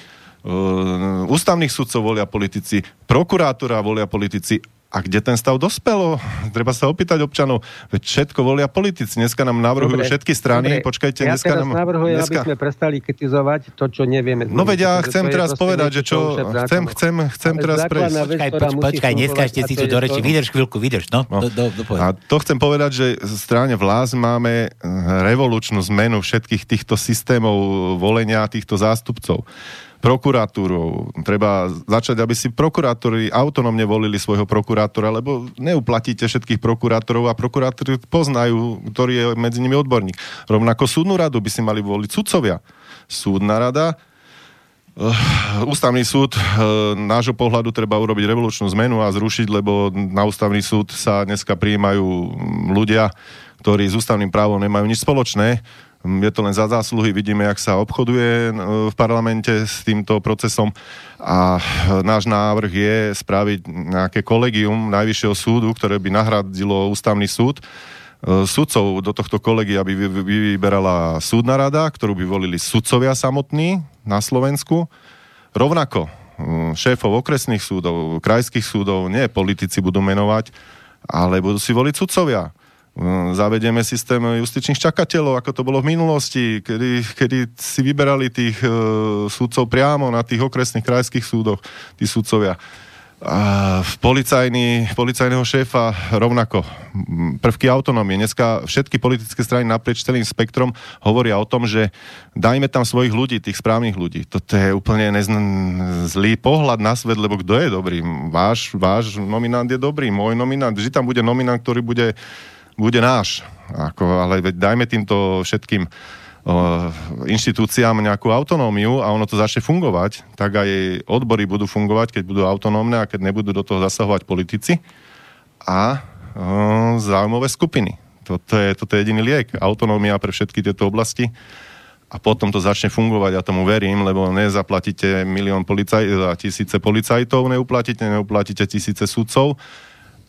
ústavných sudcov volia politici, prokurátora volia politici a kde ten stav dospelo? Treba sa opýtať občanov. Veď všetko volia politici. Dneska nám navrhujú dobre, všetky strany. Dobre. Počkajte, ja dneska teraz nám... navrhujem, dneska... aby sme prestali kritizovať to, čo nevieme. No veď ja chcem teraz povedať, že čo... Chcem, chcem, chcem teraz prejsť. Počkaj, poč, počkaj, neskážte si tu do reči. Vydrž chvíľku, vydrž, no. no. Do, do, do, a to chcem povedať, že v strane vlás máme revolučnú zmenu všetkých týchto systémov volenia týchto zástupcov prokuratúrou. Treba začať, aby si prokurátori autonómne volili svojho prokurátora, lebo neuplatíte všetkých prokurátorov a prokurátori poznajú, ktorý je medzi nimi odborník. Rovnako súdnu radu by si mali voliť sudcovia. Súdna rada Uh, ústavný súd, uh, nášho pohľadu treba urobiť revolučnú zmenu a zrušiť, lebo na ústavný súd sa dneska prijímajú ľudia, ktorí s ústavným právom nemajú nič spoločné je to len za zásluhy, vidíme, jak sa obchoduje e, v parlamente s týmto procesom a náš návrh je spraviť nejaké kolegium Najvyššieho súdu, ktoré by nahradilo ústavný súd, e, sudcov do tohto kolegia by vyberala súdna rada, ktorú by volili sudcovia samotní na Slovensku. Rovnako e, šéfov okresných súdov, krajských súdov, nie politici budú menovať, ale budú si voliť sudcovia. Hm, zavedieme systém justičných čakateľov, ako to bolo v minulosti, kedy, kedy si vyberali tých e, súdcov priamo na tých okresných krajských súdoch, tí súdcovia. A policajný, policajného šéfa rovnako. Hm, prvky autonómie. Dneska všetky politické strany naprieč celým spektrom hovoria o tom, že dajme tam svojich ľudí, tých správnych ľudí. Toto je úplne nezn- zlý pohľad na svet, lebo kto je dobrý? Váš, váš nominant je dobrý, môj nominant. Vždy tam bude nominant, ktorý bude bude náš. Ako, ale dajme týmto všetkým inštitúciám nejakú autonómiu a ono to začne fungovať, tak aj odbory budú fungovať, keď budú autonómne a keď nebudú do toho zasahovať politici a o, záujmové skupiny. Toto je, toto je jediný liek. Autonómia pre všetky tieto oblasti a potom to začne fungovať, ja tomu verím, lebo nezaplatíte milión policaj, tisíce policajtov, neuplatíte, neuplatíte tisíce sudcov,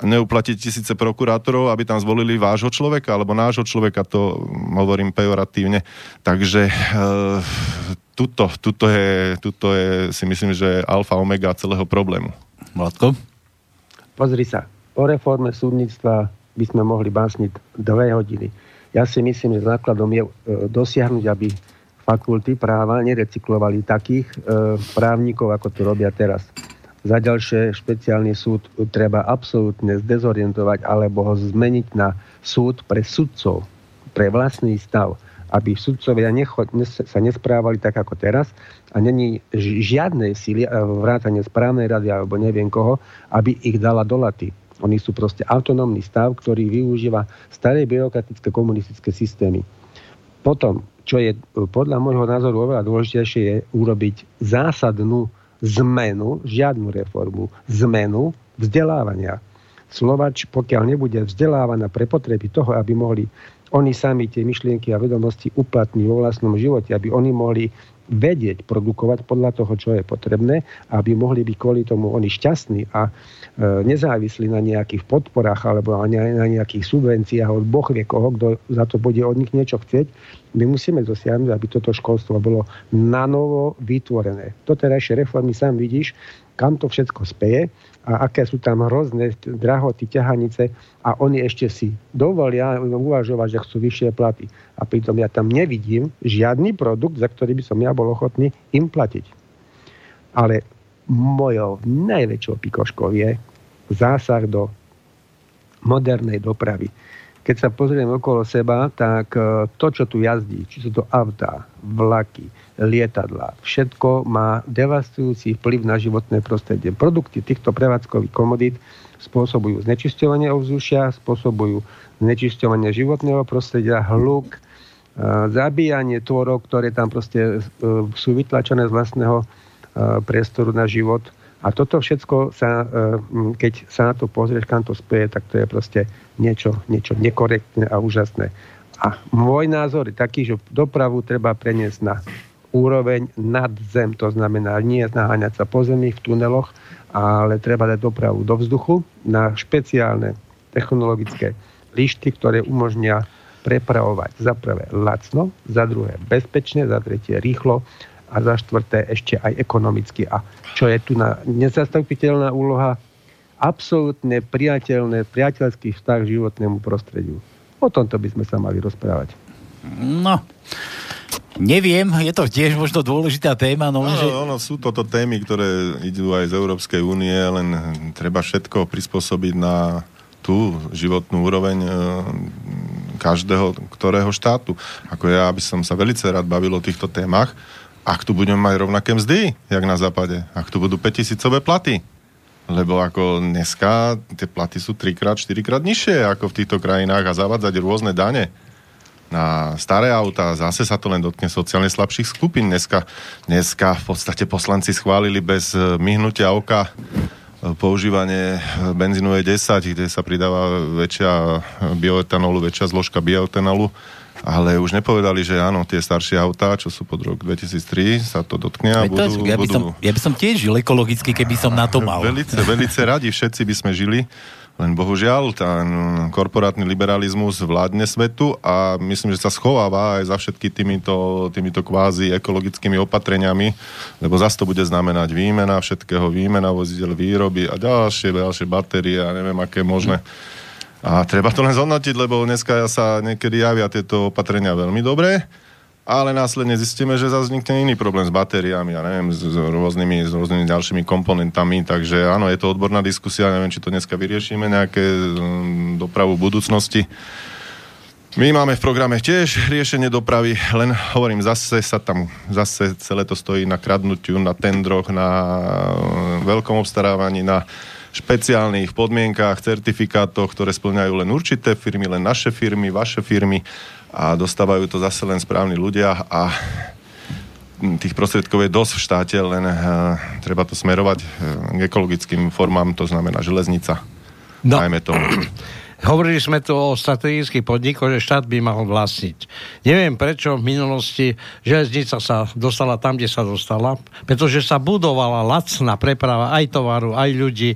neuplatiť tisíce prokurátorov, aby tam zvolili vášho človeka, alebo nášho človeka, to hovorím pejoratívne. Takže e, tuto, tuto, je, tuto je si myslím, že alfa omega celého problému. Mladko? Pozri sa, o reforme súdnictva by sme mohli básniť dve hodiny. Ja si myslím, že základom je e, dosiahnuť, aby fakulty práva nerecyklovali takých e, právnikov, ako to robia teraz. Za ďalšie špeciálny súd treba absolútne zdezorientovať alebo ho zmeniť na súd pre sudcov, pre vlastný stav aby sudcovia necho, sa nesprávali tak ako teraz a není žiadnej síly, vrátane správnej rady alebo neviem koho, aby ich dala do laty. Oni sú proste autonómny stav, ktorý využíva staré byrokratické komunistické systémy. Potom, čo je podľa môjho názoru oveľa dôležitejšie, je urobiť zásadnú zmenu, žiadnu reformu, zmenu vzdelávania. Slovač, pokiaľ nebude vzdelávaná pre potreby toho, aby mohli oni sami tie myšlienky a vedomosti uplatní vo vlastnom živote, aby oni mohli vedieť produkovať podľa toho, čo je potrebné, aby mohli byť kvôli tomu oni šťastní a e, nezávislí na nejakých podporách alebo na nejakých subvenciách od boh vie koho, kto za to bude od nich niečo chcieť, my musíme dosiahnuť, aby toto školstvo bolo na novo vytvorené. Doterajšie reformy sám vidíš, kam to všetko speje a aké sú tam hrozné drahoty, ťahanice a oni ešte si dovolia uvažovať, že chcú vyššie platy. A pritom ja tam nevidím žiadny produkt, za ktorý by som ja bol ochotný im platiť. Ale mojou najväčšou pikoškou je zásah do modernej dopravy keď sa pozriem okolo seba, tak e, to, čo tu jazdí, či sú to autá, vlaky, lietadla, všetko má devastujúci vplyv na životné prostredie. Produkty týchto prevádzkových komodít spôsobujú znečisťovanie ovzdušia, spôsobujú znečisťovanie životného prostredia, hluk, e, zabíjanie tvorov, ktoré tam proste e, sú vytlačené z vlastného priestoru na život a toto všetko, sa, keď sa na to pozrieš, kam to spieje, tak to je proste niečo, niečo nekorektné a úžasné. A môj názor je taký, že dopravu treba preniesť na úroveň nad zem, to znamená nie naháňať sa po zemi v tuneloch, ale treba dať dopravu do vzduchu na špeciálne technologické lišty, ktoré umožnia prepravovať za prvé lacno, za druhé bezpečne, za tretie rýchlo a za štvrté ešte aj ekonomicky. A čo je tu na nezastupiteľná úloha, absolútne priateľné, priateľský vztah k životnému prostrediu. O tomto by sme sa mali rozprávať. No, neviem, je to tiež možno dôležitá téma. No, no, že... ono, sú toto témy, ktoré idú aj z Európskej únie, len treba všetko prispôsobiť na tú životnú úroveň e, každého, ktorého štátu. Ako ja by som sa veľmi rád bavil o týchto témach, ak tu budeme mať rovnaké mzdy, jak na západe, ak tu budú 5000 platy, lebo ako dneska tie platy sú 3 krát, 4 krát nižšie ako v týchto krajinách a zavádzať rôzne dane na staré auta, zase sa to len dotkne sociálne slabších skupín. Dneska, dneska v podstate poslanci schválili bez eh, myhnutia oka eh, používanie eh, benzínovej 10, kde sa pridáva väčšia bioetanolu, väčšia zložka bioetanolu ale už nepovedali, že áno, tie staršie autá, čo sú pod rok 2003, sa to dotkne a budú, ja, by som, ja by som tiež žil ekologicky, keby som na to mal. Velice, velice radi, všetci by sme žili, len bohužiaľ, ten korporátny liberalizmus vládne svetu a myslím, že sa schováva aj za všetky týmito, týmito kvázi ekologickými opatreniami, lebo zase to bude znamenať výmena všetkého, výmena vozidel, výroby a ďalšie, ďalšie batérie a neviem, aké možné. Hm a treba to len zhodnotiť, lebo dneska sa niekedy javia tieto opatrenia veľmi dobre, ale následne zistíme, že zase vznikne iný problém s batériami, ja neviem, s, s, rôznymi, s rôznymi ďalšími komponentami, takže áno, je to odborná diskusia, neviem, či to dneska vyriešime, nejaké um, dopravu budúcnosti. My máme v programe tiež riešenie dopravy, len hovorím, zase sa tam, zase celé to stojí na kradnutiu, na tendroch, na uh, veľkom obstarávaní, na špeciálnych podmienkách, certifikátoch, ktoré splňajú len určité firmy, len naše firmy, vaše firmy a dostávajú to zase len správni ľudia a tých prostriedkov je dosť v štáte, len uh, treba to smerovať k ekologickým formám, to znamená železnica. No. Dajme tomu. (clears throat) Hovorili sme tu o strategických podnikoch, že štát by mal vlastniť. Neviem prečo v minulosti železnica sa dostala tam, kde sa dostala, pretože sa budovala lacná preprava aj tovaru, aj ľudí.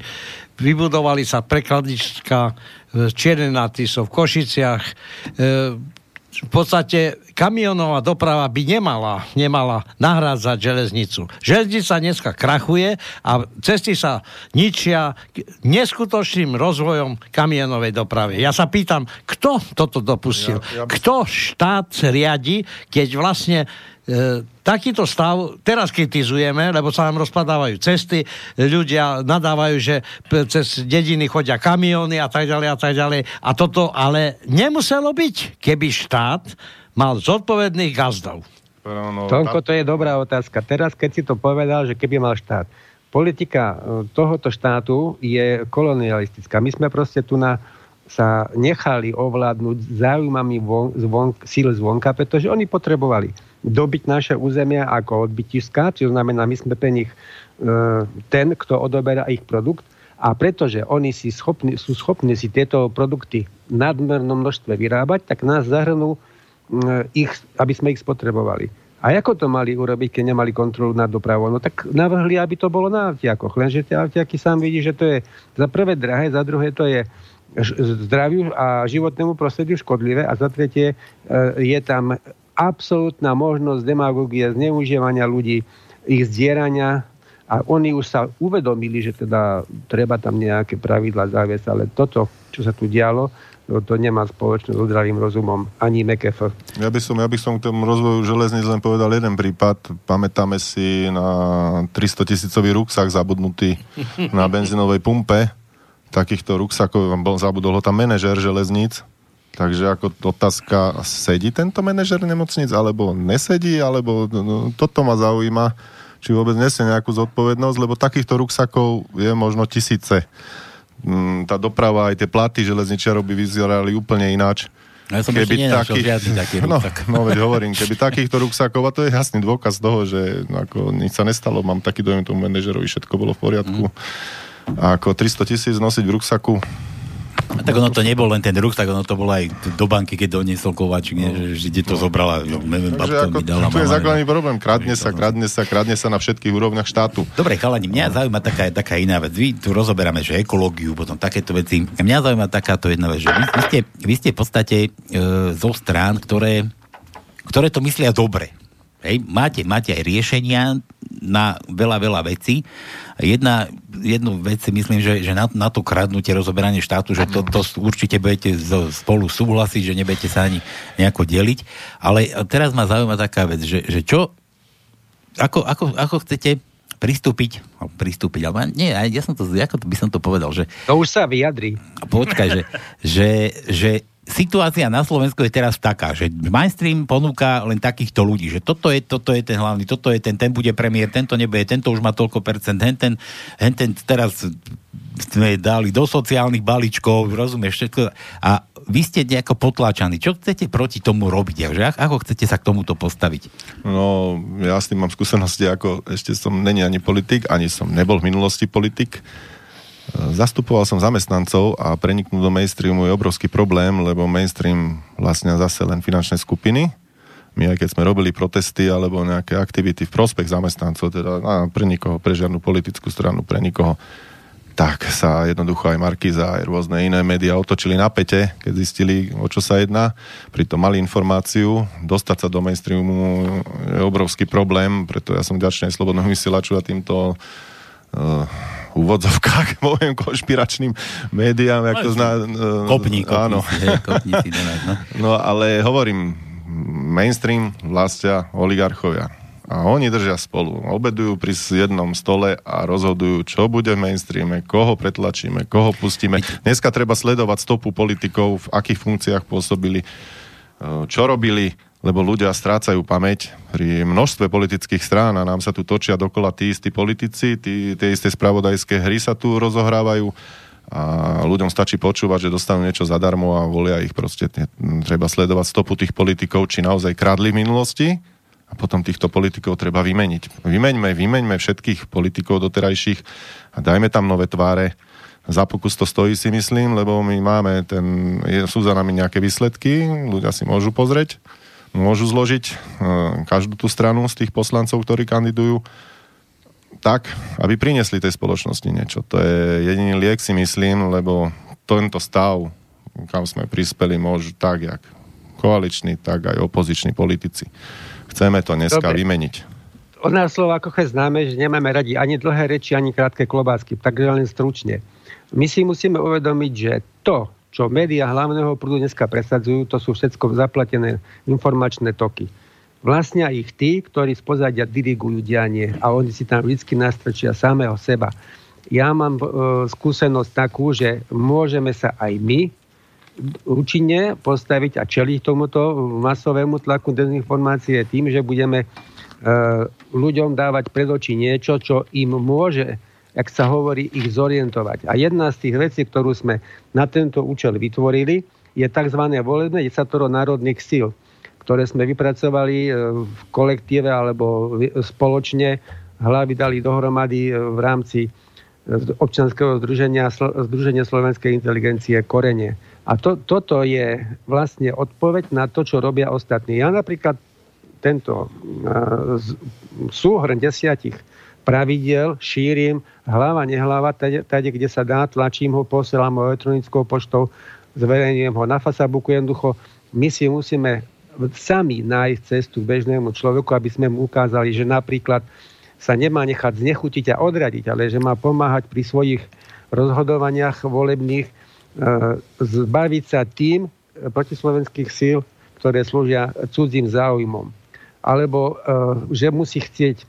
Vybudovali sa prekladnička Čierne na v Košiciach. E, v podstate kamionová doprava by nemala, nemala nahrádzať železnicu. Železnica dneska krachuje a cesty sa ničia neskutočným rozvojom kamionovej dopravy. Ja sa pýtam, kto toto dopustil? Ja, ja by... Kto štát riadi, keď vlastne takýto stav teraz kritizujeme, lebo sa nám rozpadávajú cesty, ľudia nadávajú, že cez dediny chodia kamióny a tak ďalej a tak ďalej. A toto ale nemuselo byť, keby štát mal zodpovedných gazdov. No, Tonko, to je dobrá otázka. Teraz, keď si to povedal, že keby mal štát. Politika e, tohoto štátu je kolonialistická. My sme proste tu na sa nechali ovládnuť záujmami von, zvon, síl zvonka, pretože oni potrebovali dobiť naše územia ako odbytiska, čo znamená, my sme pre nich e, ten, kto odoberá ich produkt a pretože oni si schopni, sú schopní si tieto produkty v nadmernom množstve vyrábať, tak nás zahrnú e, ich, aby sme ich spotrebovali. A ako to mali urobiť, keď nemali kontrolu nad dopravou? No tak navrhli, aby to bolo na avtiakoch. Lenže tie avtiaky sám vidí, že to je za prvé drahé, za druhé to je zdraviu a životnému prostrediu škodlivé a za tretie e, je tam absolútna možnosť demagógie, zneužívania ľudí, ich zdierania a oni už sa uvedomili, že teda treba tam nejaké pravidla zaviesť, ale toto, čo sa tu dialo, to, to nemá spoločné s zdravým rozumom, ani MKF. Ja by som, ja by som k tomu rozvoju železníc len povedal jeden prípad. Pamätáme si na 300 tisícový ruksak zabudnutý na benzínovej pumpe, takýchto ruksakov, zabudol ho tam manažer železníc, takže ako otázka, sedí tento manažer nemocnic, alebo nesedí, alebo no, no, toto ma zaujíma, či vôbec nesie nejakú zodpovednosť, lebo takýchto ruksakov je možno tisíce. Mm, tá doprava, aj tie platy železničiarov by vyzerali úplne ináč. No ja som keby taký, taký (laughs) no, no, veď hovorím, keby takýchto ruksakov, a to je jasný dôkaz toho, že no, ako nič sa nestalo, mám taký dojem tomu manažerovi, všetko bolo v poriadku. Mm a ako 300 tisíc nosiť v ruksaku, a tak ono to nebol len ten ruksak, ono to bolo aj do banky, keď doniesol Kováčik, no. že, že to zobrala, no, neviem, babka ako, mi dala. To je základný problém, kradne sa, kradne sa, kradne sa na všetkých úrovniach štátu. Dobre, chalani, mňa zaujíma taká, taká iná vec. Vy tu rozoberáme, že ekológiu, potom takéto veci. Mňa zaujíma takáto jedna vec, že vy, vy, ste, vy ste v podstate e, zo strán, ktoré, ktoré to myslia dobre. Hej, máte, máte aj riešenia na veľa, veľa vecí. Jedna, jednu vec si myslím, že, že na, na to kradnutie, rozoberanie štátu, že to, to určite budete spolu súhlasiť, že nebudete sa ani nejako deliť. Ale teraz ma zaujíma taká vec, že, že čo, ako, ako, ako chcete pristúpiť, pristúpiť, ale nie, ja som to, ako by som to povedal, že... To už sa vyjadri. Počkaj, že, že, že situácia na Slovensku je teraz taká, že mainstream ponúka len takýchto ľudí, že toto je, toto je ten hlavný, toto je ten, ten bude premiér, tento nebude, tento už má toľko percent, hen ten, hen ten teraz sme dali do sociálnych balíčkov, rozumieš, všetko. A vy ste nejako potláčaní. Čo chcete proti tomu robiť? Že ako chcete sa k tomuto postaviť? No, ja s tým mám skúsenosti, ako ešte som není ani politik, ani som nebol v minulosti politik. Zastupoval som zamestnancov a preniknúť do mainstreamu je obrovský problém, lebo mainstream vlastne zase len finančné skupiny. My aj keď sme robili protesty alebo nejaké aktivity v prospech zamestnancov, teda a pre nikoho, pre žiadnu politickú stranu, pre nikoho, tak sa jednoducho aj Markiza, aj rôzne iné médiá otočili na pete, keď zistili, o čo sa jedná. Pritom mali informáciu, dostať sa do mainstreamu je obrovský problém, preto ja som vďačný aj Slobodného vysielaču a týmto uh, úvodzovkách, (laughs) poviem, konšpiračným médiám, jak to zná... Uh, kopní, kopní, áno. kopní si no. (laughs) no ale hovorím, mainstream vlastia oligarchovia. A oni držia spolu. Obedujú pri jednom stole a rozhodujú, čo bude v mainstreame, koho pretlačíme, koho pustíme. Dneska treba sledovať stopu politikov, v akých funkciách pôsobili, čo robili, lebo ľudia strácajú pamäť pri množstve politických strán a nám sa tu točia dokola tí istí politici, tí, tie isté spravodajské hry sa tu rozohrávajú a ľuďom stačí počúvať, že dostanú niečo zadarmo a volia ich proste. Treba sledovať stopu tých politikov, či naozaj kradli v minulosti a potom týchto politikov treba vymeniť. Vymeňme, vymeňme všetkých politikov doterajších a dajme tam nové tváre. Za pokus to stojí si myslím, lebo my máme ten, sú za nami nejaké výsledky, ľudia si môžu pozrieť môžu zložiť e, každú tú stranu z tých poslancov, ktorí kandidujú tak, aby priniesli tej spoločnosti niečo. To je jediný liek, si myslím, lebo tento stav, kam sme prispeli, môžu tak, jak koaliční, tak aj opoziční politici. Chceme to dneska Dobre. vymeniť. Od nás Slovákoch je známe, že nemáme radi ani dlhé reči, ani krátke klobásky, takže len stručne. My si musíme uvedomiť, že to, čo médiá hlavného prúdu dneska presadzujú, to sú všetko zaplatené informačné toky. Vlastnia ich tí, ktorí z pozadia dirigujú dianie a oni si tam vždy nastrčia samého seba. Ja mám e, skúsenosť takú, že môžeme sa aj my účinne postaviť a čeliť tomuto masovému tlaku dezinformácie tým, že budeme e, ľuďom dávať pred oči niečo, čo im môže, ak sa hovorí, ich zorientovať. A jedna z tých vecí, ktorú sme na tento účel vytvorili, je tzv. volebné desatoro národných síl ktoré sme vypracovali e, v kolektíve alebo spoločne hlavy dali dohromady e, v rámci e, občanského združenia, združenia slovenskej inteligencie Korene. A to, toto je vlastne odpoveď na to, čo robia ostatní. Ja napríklad tento súhrn desiatich pravidel šírim hlava, nehlava, tade, kde sa dá, tlačím ho, posielam ho elektronickou poštou, zverejňujem ho na Facebooku. Jednoducho, my si musíme sami nájsť cestu bežnému človeku, aby sme mu ukázali, že napríklad sa nemá nechať znechutiť a odradiť, ale že má pomáhať pri svojich rozhodovaniach volebných, e, zbaviť sa tým protislovenských síl, ktoré slúžia cudzím záujmom. Alebo e, že musí chcieť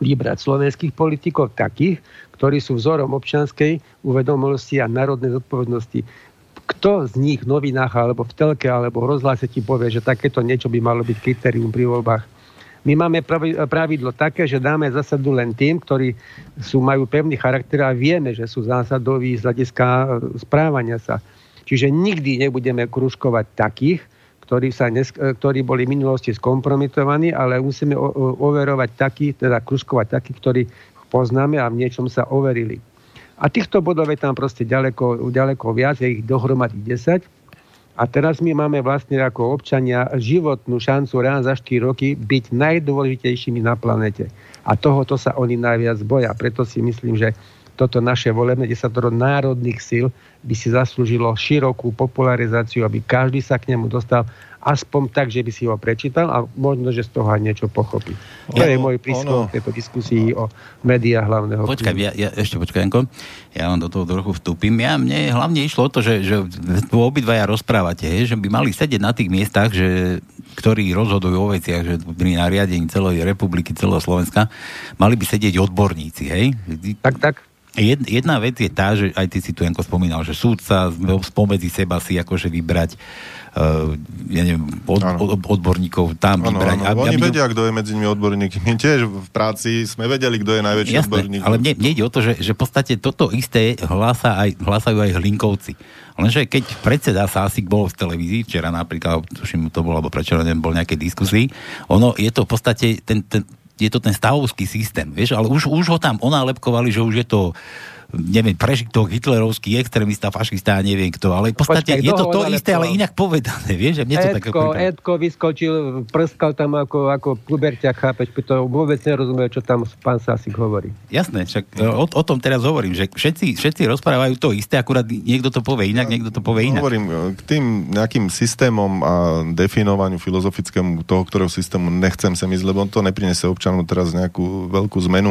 vybrať slovenských politikov takých, ktorí sú vzorom občianskej uvedomosti a národnej zodpovednosti kto z nich v novinách alebo v telke alebo v rozhlase ti povie, že takéto niečo by malo byť kritérium pri voľbách. My máme pravidlo také, že dáme zásadu len tým, ktorí sú, majú pevný charakter a vieme, že sú zásadoví z hľadiska e, správania sa. Čiže nikdy nebudeme kružkovať takých, ktorí, sa nes, e, ktorí boli v minulosti skompromitovaní, ale musíme overovať takých, teda kružkovať takých, ktorí poznáme a v niečom sa overili. A týchto bodov je tam proste ďaleko, ďaleko viac, je ich dohromady 10. A teraz my máme vlastne ako občania životnú šancu raz za 4 roky byť najdôležitejšími na planete. A tohoto sa oni najviac boja. Preto si myslím, že toto naše volebné desatoro národných síl by si zaslúžilo širokú popularizáciu, aby každý sa k nemu dostal aspoň tak, že by si ho prečítal a možno, že z toho aj niečo pochopí. To ja, je môj prískum v tejto diskusii o médiách hlavného. Počkaj, ja, ja, ešte počkaj, Janko. Ja vám do toho trochu vstúpim. Ja, mne hlavne išlo o to, že, že tu obidvaja rozprávate, že by mali sedieť na tých miestach, že, ktorí rozhodujú o veciach, že pri nariadení celej republiky, celého Slovenska, mali by sedieť odborníci, hej? Tak, tak. Jedna vec je tá, že aj ty si tu Janko spomínal, že súdca spomedzi seba si akože vybrať uh, ja neviem, od, od, odborníkov tam ano, vybrať. Ano. Oni aby, vedia, kto je medzi nimi odborník. My tiež v práci sme vedeli, kto je najväčší jasné, odborník. Ale mne, mne ide o to, že, že v podstate toto isté hlása aj, hlásajú aj hlinkovci. Lenže keď predseda Sásik bol v televízii, včera napríklad, tuším, to bolo, alebo prečo neviem, bol nejakej diskusii, ono je to v podstate ten, ten, je to ten stavovský systém, vieš, ale už, už ho tam onálepkovali, že už je to neviem, prežitok, hitlerovský extrémista, fašista, neviem kto, ale v podstate Počkej, je to to isté, ale inak povedané, vieš, že mne to Edko, tak ako... Edko vyskočil, prskal tam ako, ako puberťak, chápeš, to vôbec nerozumie, čo tam pán Sasik hovorí. Jasné, však e, o, o tom teraz hovorím, že všetci, všetci rozprávajú to isté, akurát niekto to povie inak, niekto to povie inak. Hovorím, e, k tým nejakým systémom a definovaniu filozofickému toho, ktorého systému nechcem sa ísť, lebo on to neprinesie občanu teraz nejakú veľkú zmenu.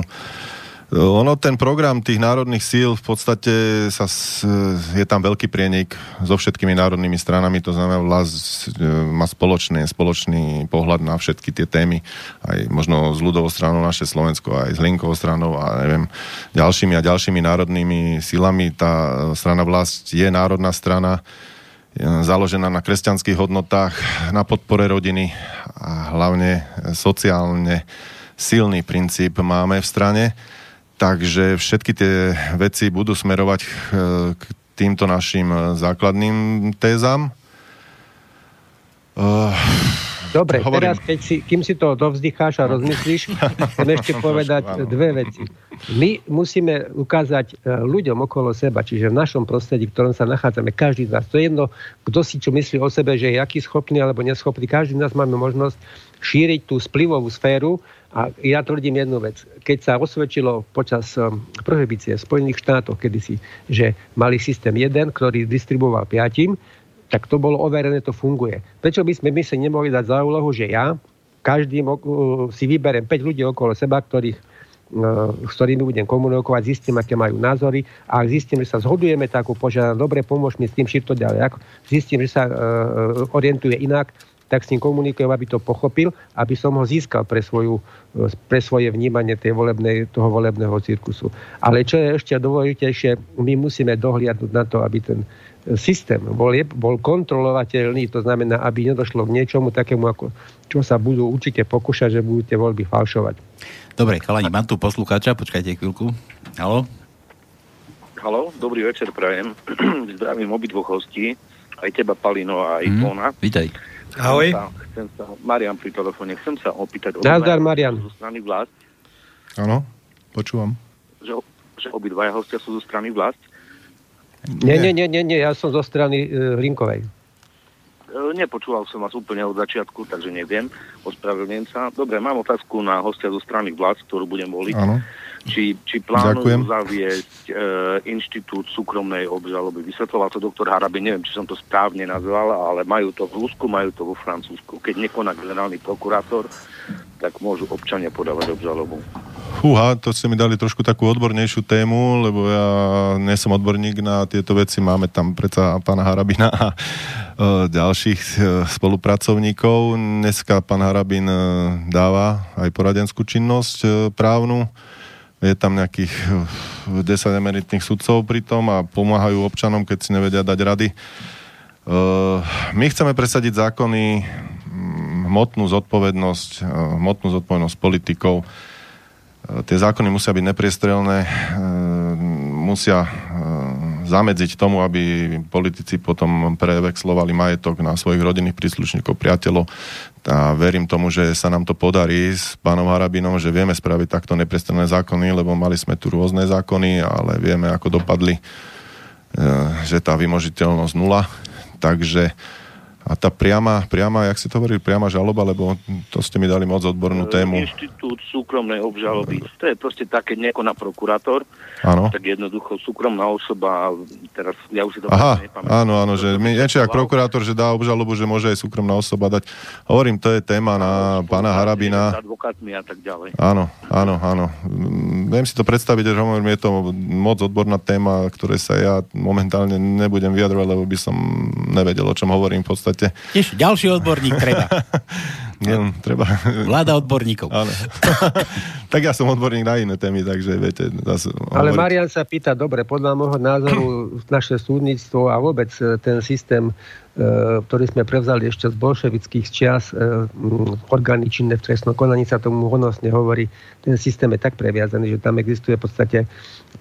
Ono, ten program tých národných síl v podstate sa, je tam veľký prienik so všetkými národnými stranami, to znamená, vlast e, má spoločný, spoločný pohľad na všetky tie témy, aj možno s ľudovou stranou naše Slovensko, aj s Linkovou stranou a neviem, ďalšími a ďalšími národnými silami. Tá strana vlast je národná strana, založená na kresťanských hodnotách, na podpore rodiny a hlavne sociálne silný princíp máme v strane. Takže všetky tie veci budú smerovať eh, k týmto našim eh, základným tézam. Uh, Dobre, hovorím. teraz, keď si, kým si to dovzdycháš a rozmyslíš, chcem (laughs) ešte povedať dve veci. My musíme ukázať ľuďom okolo seba, čiže v našom prostredí, v ktorom sa nachádzame, každý z nás, to je jedno, kto si čo myslí o sebe, že je aký schopný alebo neschopný, každý z nás máme možnosť šíriť tú splivovú sféru, a ja tvrdím jednu vec. Keď sa osvedčilo počas um, prohibície v Spojených štátoch kedysi, že mali systém jeden, ktorý distribuoval piatim, tak to bolo overené, to funguje. Prečo by sme my sa nemohli dať za úlohu, že ja každým si vyberem 5 ľudí okolo seba, ktorých s ktorými budem komunikovať, zistím, aké majú názory a ak zistím, že sa zhodujeme, tak ho požiadam, dobre, pomôž mi s tým, to ďalej. Ak zistím, že sa uh, orientuje inak, tak s ním komunikujem, aby to pochopil, aby som ho získal pre, svoju, pre svoje vnímanie tej volebnej, toho volebného cirkusu. Ale čo je ešte dôležitejšie, my musíme dohliadnúť na to, aby ten systém bol, bol kontrolovateľný, to znamená, aby nedošlo k niečomu takému, ako čo sa budú určite pokúšať, že budú tie voľby falšovať. Dobre, chalani, mám tu poslucháča, počkajte chvíľku. Halo? Halo, dobrý večer, prajem. (clears throat) Zdravím obidvoch hostí, aj teba, Palino, a aj mm, Pona. Vítaj. Ahoj. Chcem sa, Marian pri telefóne, chcem sa opýtať... Nazdar, Marian. Zo strany vlast. Áno, počúvam. Že, že obidvaja hostia sú zo strany vlast. Nie, nie, nie, nie, nie ja som zo strany uh, Hlinkovej. E, nepočúval som vás úplne od začiatku, takže neviem. Ospravedlňujem sa. Dobre, mám otázku na hostia zo strany vlád, ktorú budem voliť. Áno. Či, či plánujú Ďakujem. zaviesť e, inštitút súkromnej obžaloby. Vysvetloval to doktor Harabi, neviem, či som to správne nazval, ale majú to v Rusku, majú to vo Francúzsku. Keď nekoná generálny prokurátor, tak môžu občania podávať obžalobu. Fúha, to ste mi dali trošku takú odbornejšiu tému, lebo ja nie som odborník na tieto veci. Máme tam predsa pána Harabina a E, ďalších e, spolupracovníkov. Dneska pán Harabin e, dáva aj poradenskú činnosť právnu. Je tam nejakých 10 emeritných sudcov pri tom a pomáhajú občanom, keď si nevedia dať rady. My chceme presadiť zákony, hmotnú zodpovednosť, hmotnú zodpovednosť politikov. Tie zákony musia byť nepriestrelné, musia zamedziť tomu, aby politici potom prevexlovali majetok na svojich rodinných príslušníkov, priateľov. A verím tomu, že sa nám to podarí s pánom Harabinom, že vieme spraviť takto neprestranné zákony, lebo mali sme tu rôzne zákony, ale vieme, ako dopadli, e, že tá vymožiteľnosť nula. Takže a tá priama, priama, jak si to hovorili, priama žaloba, lebo to ste mi dali moc odbornú e, tému. Inštitút súkromnej obžaloby. To je proste také nekoná prokurátor. Áno. Tak jednoducho súkromná osoba, teraz ja už si to Aha, áno, áno, že my, niečo ak prokurátor, že dá obžalobu, že môže aj súkromná osoba dať. Hovorím, to je téma na pána Harabina. S advokátmi a tak ďalej. Áno, áno, áno. Viem si to predstaviť, že hovorím, je to moc odborná téma, ktoré sa ja momentálne nebudem vyjadrovať, lebo by som nevedel, o čom hovorím v podstate podstate. Tiež ďalší odborník treba. (laughs) Nie, treba. Vláda odborníkov. Ale. (laughs) tak ja som odborník na iné témy, takže viete. Zase Ale hovoriť. Marian sa pýta, dobre, podľa môjho názoru (clears throat) naše súdnictvo a vôbec e, ten systém E, ktorý sme prevzali ešte z bolševických čias, e, orgány činné v trestnom konaní sa tomu honosne hovorí. Ten systém je tak previazaný, že tam existuje v podstate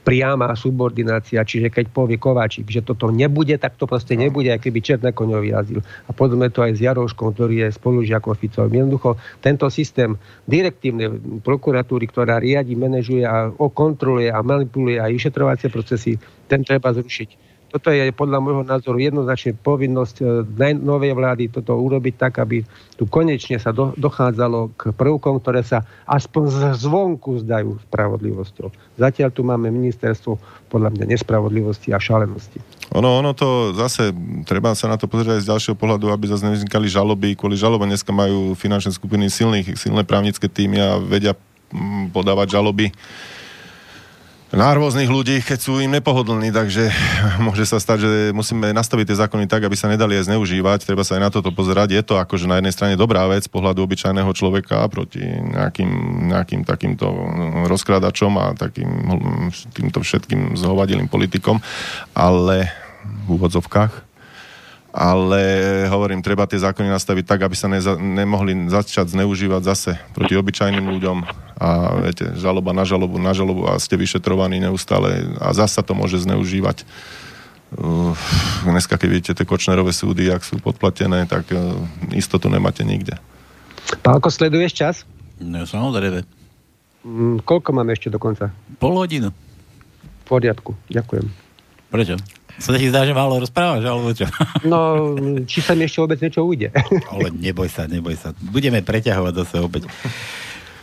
priama subordinácia, čiže keď povie Kováčik, že toto nebude, tak to proste nebude, aj keby Černá koňový jazdil. A podobne to aj s Jaroškom, ktorý je spolužiakom Jednoducho, tento systém direktívnej prokuratúry, ktorá riadi, manažuje a kontroluje a manipuluje aj vyšetrovacie procesy, ten treba zrušiť toto je podľa môjho názoru jednoznačne povinnosť e, novej vlády toto urobiť tak, aby tu konečne sa do, dochádzalo k prvkom, ktoré sa aspoň zvonku zdajú spravodlivosťou. Zatiaľ tu máme ministerstvo podľa mňa nespravodlivosti a šalenosti. Ono, ono to zase, treba sa na to pozrieť aj z ďalšieho pohľadu, aby zase nevznikali žaloby. Kvôli žalobe dneska majú finančné skupiny silných, silné právnické týmy a vedia mm, podávať žaloby na rôznych ľudí, keď sú im nepohodlní, takže (laughs) môže sa stať, že musíme nastaviť tie zákony tak, aby sa nedali aj zneužívať. Treba sa aj na toto pozerať. Je to akože na jednej strane dobrá vec z pohľadu obyčajného človeka proti nejakým, nejakým takýmto rozkradačom a takým týmto všetkým zhovadilým politikom, ale v úvodzovkách ale hovorím, treba tie zákony nastaviť tak, aby sa neza, nemohli začať zneužívať zase proti obyčajným ľuďom a viete, žaloba na žalobu, na žalobu a ste vyšetrovaní neustále a zasa to môže zneužívať. Uh, dneska, keď vidíte tie kočnerové súdy, ak sú podplatené, tak uh, istotu nemáte nikde. Pálko, sleduješ čas? No, samozrejme. Mm, koľko máme ešte do konca? Pol hodinu. V poriadku, ďakujem. Prečo? Sa ti zdá, že málo rozprávaš, alebo čo? No, či sa mi ešte vôbec niečo ujde. Ale neboj sa, neboj sa. Budeme preťahovať zase opäť.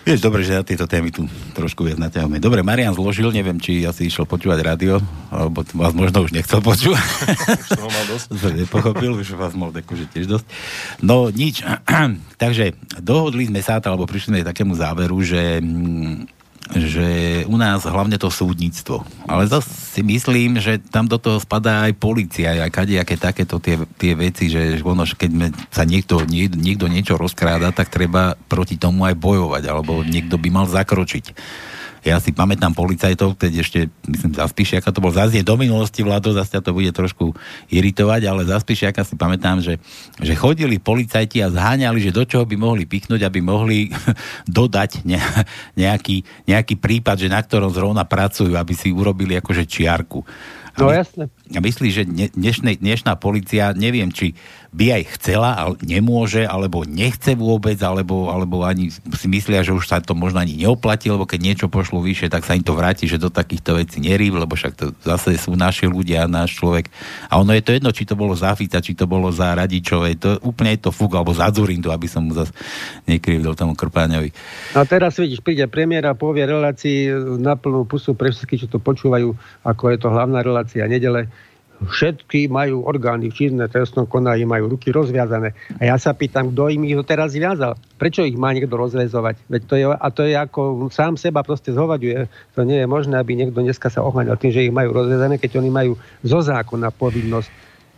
Vieš, dobre, že na tieto témy tu trošku viac naťahujeme. Dobre, Marian zložil, neviem, či asi išiel počúvať rádio, alebo vás možno už nechcel počúvať. Už mal dosť. nepochopil, už vás mal že tiež dosť. No, nič. (clears throat) Takže dohodli sme sa, alebo prišli sme k takému záveru, že mm, že u nás hlavne to súdnictvo. Ale zase si myslím, že tam do toho spadá aj policia, aj kadejaké takéto tie, tie veci, že ono, keď sa niekto, nie, niekto niečo rozkráda, tak treba proti tomu aj bojovať, alebo niekto by mal zakročiť. Ja si pamätám policajtov, keď ešte, myslím, za Spišiaka to bol zase do minulosti vládo, zase to bude trošku iritovať, ale za Spišiaka si pamätám, že, že chodili policajti a zháňali, že do čoho by mohli pichnúť, aby mohli (laughs) dodať ne, nejaký, nejaký prípad, že na ktorom zrovna pracujú, aby si urobili akože čiarku. No jasne. A myslíš, že dnešnej, dnešná policia, neviem, či by aj chcela, ale nemôže, alebo nechce vôbec, alebo, alebo ani si myslia, že už sa to možno ani neoplatí, lebo keď niečo pošlo vyššie, tak sa im to vráti, že do takýchto vecí nerýb, lebo však to zase sú naši ľudia, náš človek. A ono je to jedno, či to bolo za Fica, či to bolo za Radičové, to úplne je to fúk, alebo za Zurindu, aby som mu zase nekrivdol tomu Krpáňovi. A teraz vidíš, príde premiéra, povie relácii na plnú pusu pre všetky, čo to počúvajú, ako je to hlavná relácia nedele všetky majú orgány činné trestnom konaní, majú ruky rozviazané. A ja sa pýtam, kto im ich teraz viazal? Prečo ich má niekto rozvezovať? Veď to je, a to je ako sám seba proste zhovaďuje. To nie je možné, aby niekto dneska sa ohľadal tým, že ich majú rozvezané, keď oni majú zo zákona povinnosť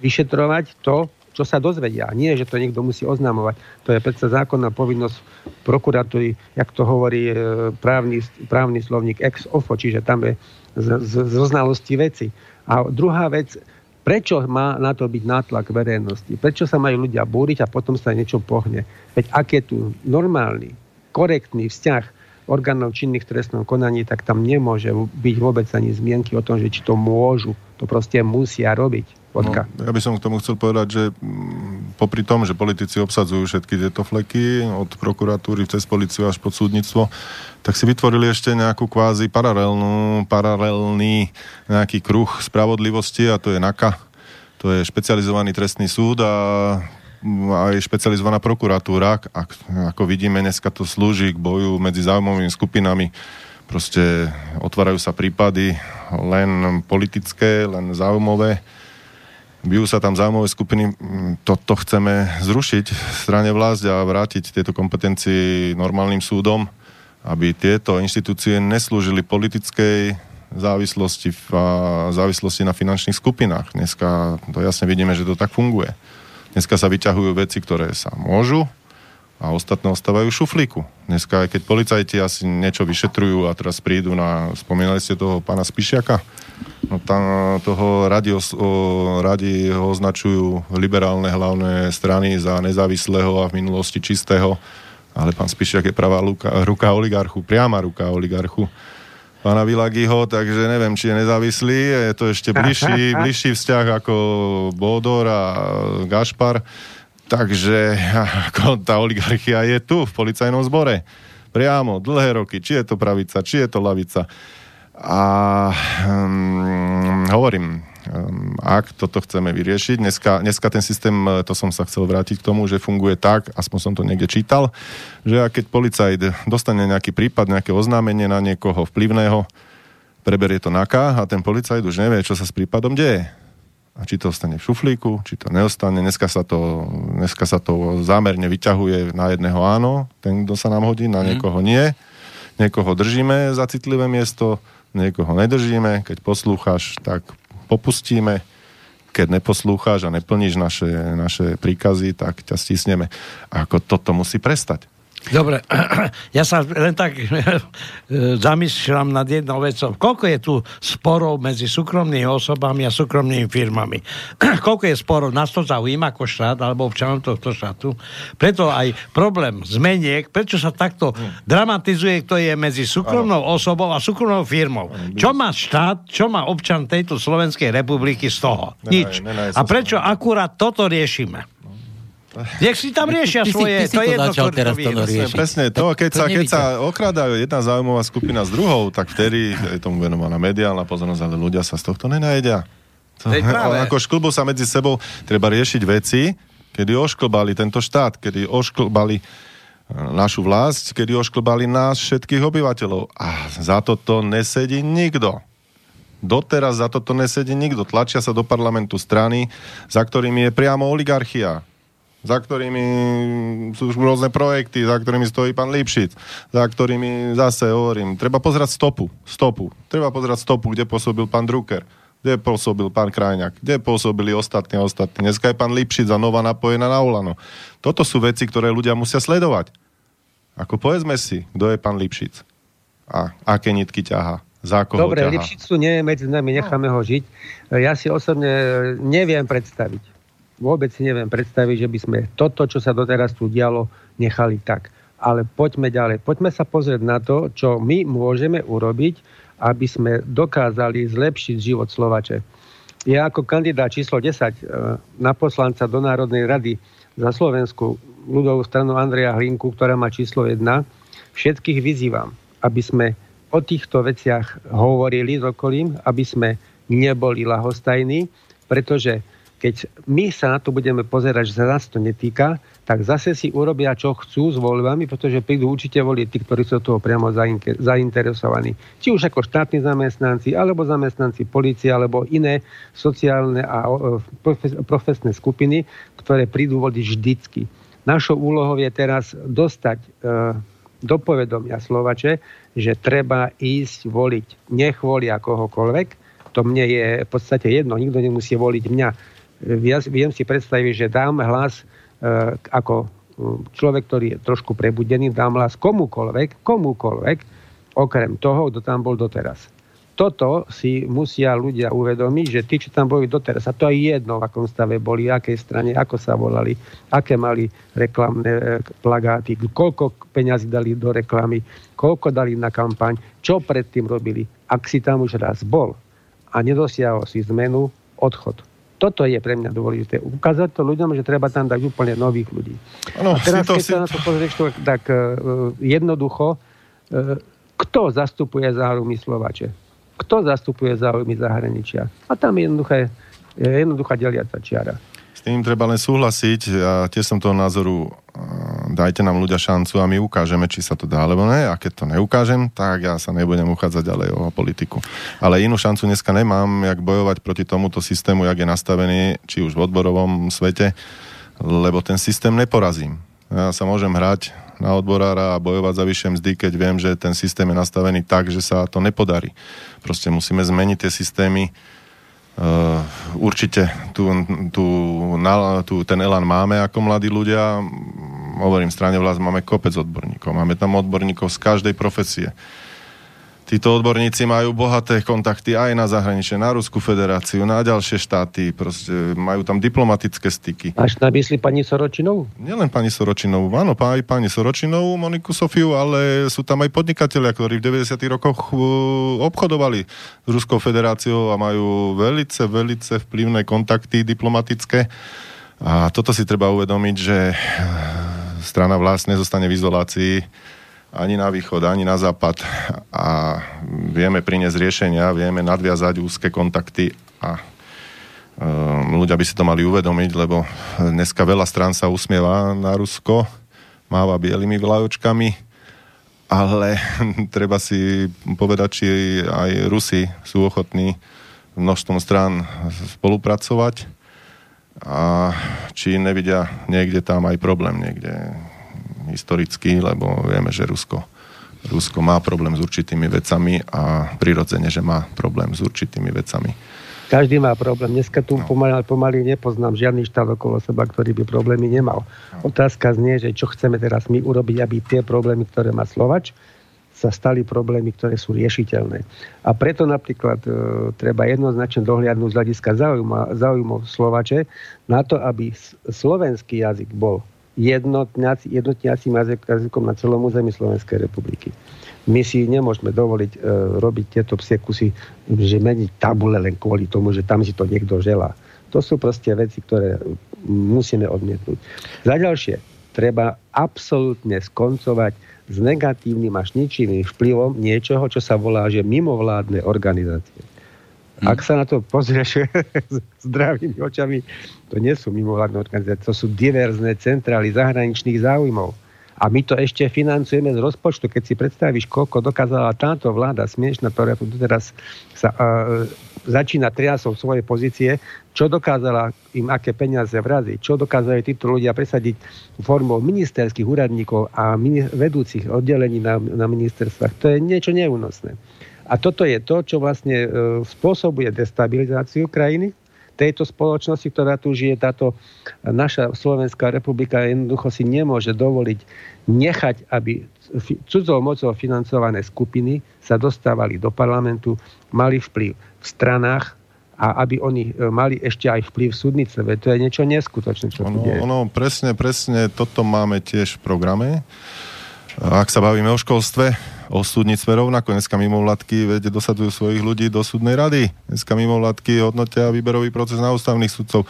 vyšetrovať to, čo sa dozvedia. Nie, že to niekto musí oznamovať. To je predsa zákonná povinnosť prokuratúry, jak to hovorí e, právny, právny slovník ex ofo, čiže tam je z, z, veci. A druhá vec, prečo má na to byť nátlak verejnosti? Prečo sa majú ľudia búriť a potom sa niečo pohne? Veď ak je tu normálny, korektný vzťah orgánov činných v trestnom konaní, tak tam nemôže byť vôbec ani zmienky o tom, že či to môžu. To proste musia robiť. No, ja by som k tomu chcel povedať, že mm, popri tom, že politici obsadzujú všetky tieto fleky od prokuratúry cez policiu až pod súdnictvo, tak si vytvorili ešte nejakú kvázi paralelnú, paralelný nejaký kruh spravodlivosti a to je NAKA. To je špecializovaný trestný súd a aj špecializovaná prokuratúra. Ako vidíme, dneska to slúži k boju medzi záujmovými skupinami. Proste otvárajú sa prípady len politické, len záujmové bijú sa tam záujmové skupiny, toto chceme zrušiť v strane vlásť a vrátiť tieto kompetencie normálnym súdom, aby tieto inštitúcie neslúžili politickej závislosti a závislosti na finančných skupinách. Dneska to jasne vidíme, že to tak funguje. Dneska sa vyťahujú veci, ktoré sa môžu a ostatné ostávajú šuflíku. Dneska, aj keď policajti asi niečo vyšetrujú a teraz prídu na, spomínali ste toho pána Spišiaka, no tam toho radi, o, radi ho označujú liberálne hlavné strany za nezávislého a v minulosti čistého, ale pán Spišiak je pravá ruka, ruka oligarchu, priama ruka oligarchu pána Vilagiho, takže neviem, či je nezávislý, je to ešte bližší, (laughs) bližší vzťah ako Bodor a Gašpar Takže (laughs) ako tá oligarchia je tu, v policajnom zbore. Priamo, dlhé roky. Či je to pravica, či je to lavica. A um, hovorím, ak toto chceme vyriešiť, dneska, dneska ten systém, to som sa chcel vrátiť k tomu, že funguje tak, aspoň som to niekde čítal, že keď policajt dostane nejaký prípad, nejaké oznámenie na niekoho vplyvného, preberie to NAKA a ten policajt už nevie, čo sa s prípadom deje a či to ostane v šuflíku, či to neostane. Dneska sa to, dneska sa to zámerne vyťahuje na jedného áno, ten, kto sa nám hodí, na mhm. niekoho nie. Niekoho držíme za citlivé miesto, niekoho nedržíme. Keď poslúchaš, tak popustíme. Keď neposlúcháš a neplníš naše, naše príkazy, tak ťa stisneme. A ako toto musí prestať. Dobre, (clears throat) ja sa len tak (laughs) zamýšľam nad jednou vecou. Koľko je tu sporov medzi súkromnými osobami a súkromnými firmami? (clears throat) Koľko je sporov? Nás to zaujíma ako štát alebo občanom tohto štátu? Preto aj problém zmeniek, prečo sa takto dramatizuje, kto je medzi súkromnou osobou a súkromnou firmou. Čo má štát, čo má občan tejto Slovenskej republiky z toho? Nič. A prečo akurát toto riešime? Nech si tam riešia ty, svoje, ty ty to je jedno, začal teraz to riešiť. Presne, to, keď, to sa, keď sa okradajú jedna zaujímavá skupina s druhou, tak vtedy je tomu venovaná mediálna pozornosť, ale ľudia sa z tohto nenajedia. To, ako šklbu sa medzi sebou treba riešiť veci, kedy ošklbali tento štát, kedy ošklbali našu vlast, kedy ošklbali nás všetkých obyvateľov. A za toto nesedí nikto. Doteraz za toto nesedí nikto. Tlačia sa do parlamentu strany, za ktorými je priamo oligarchia za ktorými sú rôzne projekty, za ktorými stojí pán Lipšic, za ktorými zase hovorím, treba pozerať stopu, stopu. Treba pozerať stopu, kde pôsobil pán Drucker, kde pôsobil pán Krajňák, kde pôsobili ostatní ostatní. Dneska je pán Lipšic a nová napojená na Olano. Toto sú veci, ktoré ľudia musia sledovať. Ako povedzme si, kto je pán Lipšic a aké nitky ťaha. Za koho Dobre, ťaha. Lipšicu nie je medzi nami, necháme ho žiť. Ja si osobne neviem predstaviť, vôbec si neviem predstaviť, že by sme toto, čo sa doteraz tu dialo, nechali tak. Ale poďme ďalej. Poďme sa pozrieť na to, čo my môžeme urobiť, aby sme dokázali zlepšiť život Slovače. Ja ako kandidát číslo 10 e, na poslanca do Národnej rady za Slovensku ľudovú stranu Andreja Hlinku, ktorá má číslo 1, všetkých vyzývam, aby sme o týchto veciach hovorili s okolím, aby sme neboli lahostajní, pretože keď my sa na to budeme pozerať, že sa nás to netýka, tak zase si urobia, čo chcú s voľbami, pretože prídu určite voliť tí, ktorí sú toho priamo zainteresovaní. Či už ako štátni zamestnanci, alebo zamestnanci policie, alebo iné sociálne a profesné skupiny, ktoré prídu voliť vždycky. Našou úlohou je teraz dostať e, do povedomia Slovače, že treba ísť voliť. Nech volia kohokoľvek, to mne je v podstate jedno, nikto nemusí voliť mňa viem si predstaviť, že dám hlas e, ako človek, ktorý je trošku prebudený, dám hlas komukoľvek, komukoľvek, okrem toho, kto tam bol doteraz. Toto si musia ľudia uvedomiť, že tí, čo tam boli doteraz, a to aj jedno, v akom stave boli, akej strane, ako sa volali, aké mali reklamné e, plagáty, koľko peňazí dali do reklamy, koľko dali na kampaň, čo predtým robili. Ak si tam už raz bol a nedosiahol si zmenu, odchod toto je pre mňa dôležité. Ukázať to ľuďom, že treba tam dať úplne nových ľudí. Ano, a teraz, to, keď si... sa na to pozrieš, tak uh, jednoducho, uh, kto zastupuje záujmy Slovače? Kto zastupuje záujmy zahraničia? A tam je jednoduchá deliaca čiara tým treba len súhlasiť. Ja tiež som toho názoru, dajte nám ľudia šancu a my ukážeme, či sa to dá, alebo ne. A keď to neukážem, tak ja sa nebudem uchádzať ďalej o politiku. Ale inú šancu dneska nemám, jak bojovať proti tomuto systému, jak je nastavený, či už v odborovom svete, lebo ten systém neporazím. Ja sa môžem hrať na odborára a bojovať za vyššie mzdy, keď viem, že ten systém je nastavený tak, že sa to nepodarí. Proste musíme zmeniť tie systémy, Uh, určite tu, tu, na, tu ten elan máme ako mladí ľudia. Hovorím, strane vlast máme kopec odborníkov. Máme tam odborníkov z každej profesie. Títo odborníci majú bohaté kontakty aj na zahraničie, na Rusku federáciu, na ďalšie štáty, proste majú tam diplomatické styky. Až na mysli pani Soročinovú? Nielen pani Soročinovú, áno, aj pani Soročinovú, Moniku Sofiu, ale sú tam aj podnikatelia, ktorí v 90. rokoch uh, obchodovali s Ruskou federáciou a majú velice, velice vplyvné kontakty diplomatické. A toto si treba uvedomiť, že uh, strana vlastne zostane v izolácii ani na východ, ani na západ. A vieme priniesť riešenia, vieme nadviazať úzke kontakty a um, ľudia by si to mali uvedomiť, lebo dneska veľa strán sa usmieva na Rusko, máva bielými vlajočkami, ale (laughs) treba si povedať, či aj Rusi sú ochotní množstvom strán spolupracovať a či nevidia niekde tam aj problém, niekde historicky, lebo vieme, že Rusko, Rusko má problém s určitými vecami a prirodzene, že má problém s určitými vecami. Každý má problém. Dneska tu no. pomaly, pomaly nepoznám žiadny štát okolo seba, ktorý by problémy nemal. No. Otázka znie, že čo chceme teraz my urobiť, aby tie problémy, ktoré má Slovač, sa stali problémy, ktoré sú riešiteľné. A preto napríklad e, treba jednoznačne dohliadnúť z hľadiska záujmov Slovače na to, aby slovenský jazyk bol jednotňacím jazykom na celom území Slovenskej republiky. My si nemôžeme dovoliť e, robiť tieto psie kusy, že meniť tabule len kvôli tomu, že tam si to niekto želá. To sú proste veci, ktoré musíme odmietnúť. Za ďalšie, treba absolútne skoncovať s negatívnym až ničivým vplyvom niečoho, čo sa volá, že mimovládne organizácie. Hm. Ak sa na to pozrieš (laughs) zdravými očami, to nie sú mimovládne organizácie, to sú diverzné centrály zahraničných záujmov. A my to ešte financujeme z rozpočtu. Keď si predstavíš, koľko dokázala táto vláda smiešna, ktorá tu teraz sa uh, začína triasov svoje pozície, čo dokázala im aké peniaze vraziť, čo dokázali títo ľudia presadiť formou ministerských úradníkov a vedúcich oddelení na, na ministerstvách. To je niečo neúnosné. A toto je to, čo vlastne uh, spôsobuje destabilizáciu krajiny, tejto spoločnosti, ktorá tu žije, táto naša Slovenská republika jednoducho si nemôže dovoliť nechať, aby cudzou mocou financované skupiny sa dostávali do parlamentu, mali vplyv v stranách a aby oni e, mali ešte aj vplyv v súdnice. To je niečo neskutočné, čo ono, ono, presne, presne toto máme tiež v programe. Ak sa bavíme o školstve, o súdnictve rovnako. Dneska mimovládky veď dosadujú svojich ľudí do súdnej rady. Dneska mimovládky hodnotia výberový proces na ústavných sudcov.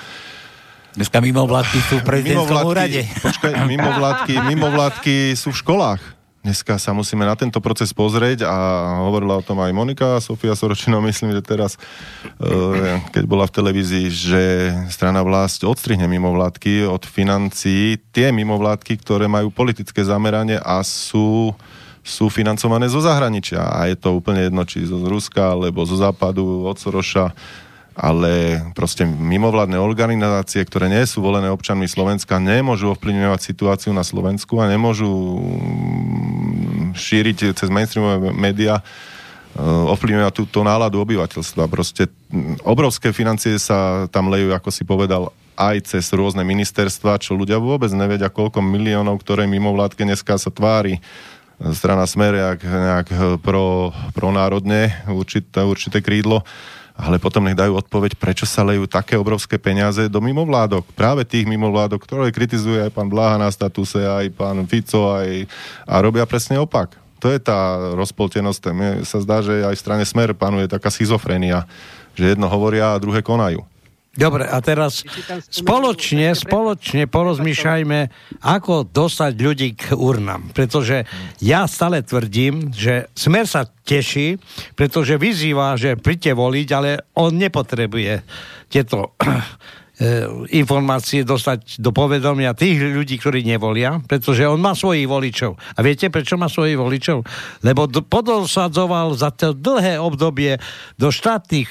Dneska mimovládky sú v prezidentskom úrade. Počkaj, mimovládky, mimovládky sú v školách. Dneska sa musíme na tento proces pozrieť a hovorila o tom aj Monika a Sofia Soročino, (laughs) myslím, že teraz, e, keď bola v televízii, že strana vlast odstrihne mimovládky od financií. Tie mimovládky, ktoré majú politické zameranie a sú sú financované zo zahraničia. A je to úplne jedno, či zo Ruska, alebo zo západu, od Soroša, ale proste mimovládne organizácie, ktoré nie sú volené občanmi Slovenska, nemôžu ovplyvňovať situáciu na Slovensku a nemôžu mm, šíriť cez mainstreamové médiá eh, ovplyvňovať túto náladu obyvateľstva. Proste mm, obrovské financie sa tam lejú, ako si povedal, aj cez rôzne ministerstva, čo ľudia vôbec nevedia, koľko miliónov, ktoré mimovládke dneska sa tvári strana Smer jak nejak pro, pronárodne určité, určité krídlo, ale potom nech dajú odpoveď, prečo sa lejú také obrovské peniaze do mimovládok. Práve tých mimovládok, ktoré kritizuje aj pán Bláha na statuse, aj pán Fico, aj, a robia presne opak. To je tá rozpoltenosť. Mne sa zdá, že aj v strane Smer panuje taká schizofrenia, že jedno hovoria a druhé konajú. Dobre, a teraz spoločne, spoločne porozmýšľajme, ako dostať ľudí k urnám. Pretože ja stále tvrdím, že Smer sa teší, pretože vyzýva, že príďte voliť, ale on nepotrebuje tieto (clears throat) eh, informácie dostať do povedomia tých ľudí, ktorí nevolia, pretože on má svojich voličov. A viete, prečo má svojich voličov? Lebo podosadzoval za to dlhé obdobie do štátnych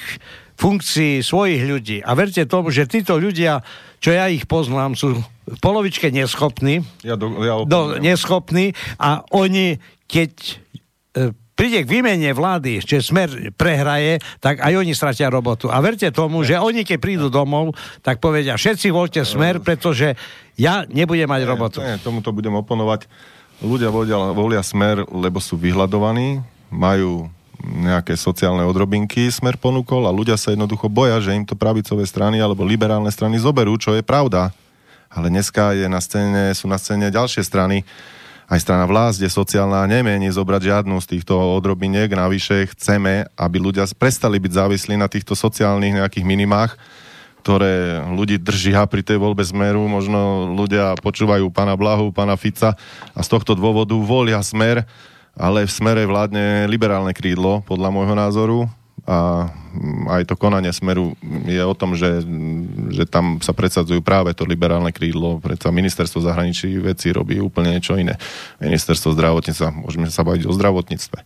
funkcii svojich ľudí. A verte tomu, že títo ľudia, čo ja ich poznám, sú v polovičke neschopní. Ja do, ja do, neschopní a oni, keď e, príde k výmene vlády, že smer prehraje, tak aj oni stratia robotu. A verte tomu, že oni keď prídu domov, tak povedia, všetci voľte smer, pretože ja nebudem mať robotu. Nie, tomuto budem oponovať. Ľudia volia, volia smer, lebo sú vyhľadovaní, majú nejaké sociálne odrobinky smer ponúkol a ľudia sa jednoducho boja, že im to pravicové strany alebo liberálne strany zoberú, čo je pravda. Ale dneska je na scéne, sú na scéne ďalšie strany, aj strana vlast je sociálna a nemení zobrať žiadnu z týchto odrobiniek. Navyše chceme, aby ľudia prestali byť závislí na týchto sociálnych nejakých minimách, ktoré ľudí držia pri tej voľbe zmeru. Možno ľudia počúvajú pána Blahu, pána Fica a z tohto dôvodu volia smer, ale v smere vládne liberálne krídlo, podľa môjho názoru, a aj to konanie Smeru je o tom, že, že tam sa predsadzujú práve to liberálne krídlo, predsa ministerstvo zahraničí veci robí úplne niečo iné. Ministerstvo zdravotníctva, môžeme sa baviť o zdravotníctve.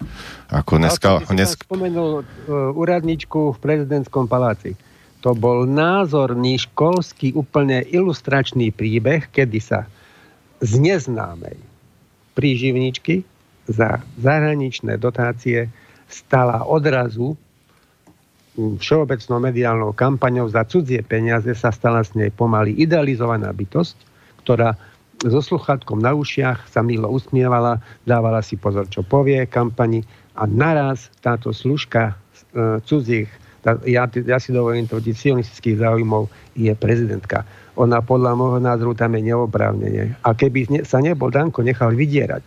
Ako dneska... dneska... spomenul uh, úradničku v prezidentskom paláci. To bol názorný školský úplne ilustračný príbeh, kedy sa z neznámej príživničky za zahraničné dotácie stala odrazu všeobecnou mediálnou kampaňou za cudzie peniaze sa stala s nej pomaly idealizovaná bytosť, ktorá so sluchátkom na ušiach sa milo usmievala, dávala si pozor, čo povie kampani a naraz táto služka e, cudzích, ja, ja si dovolím tvrdiť, sionistických záujmov je prezidentka. Ona podľa môjho názoru tam je neoprávnenie. A keby sa nebol Danko nechal vydierať,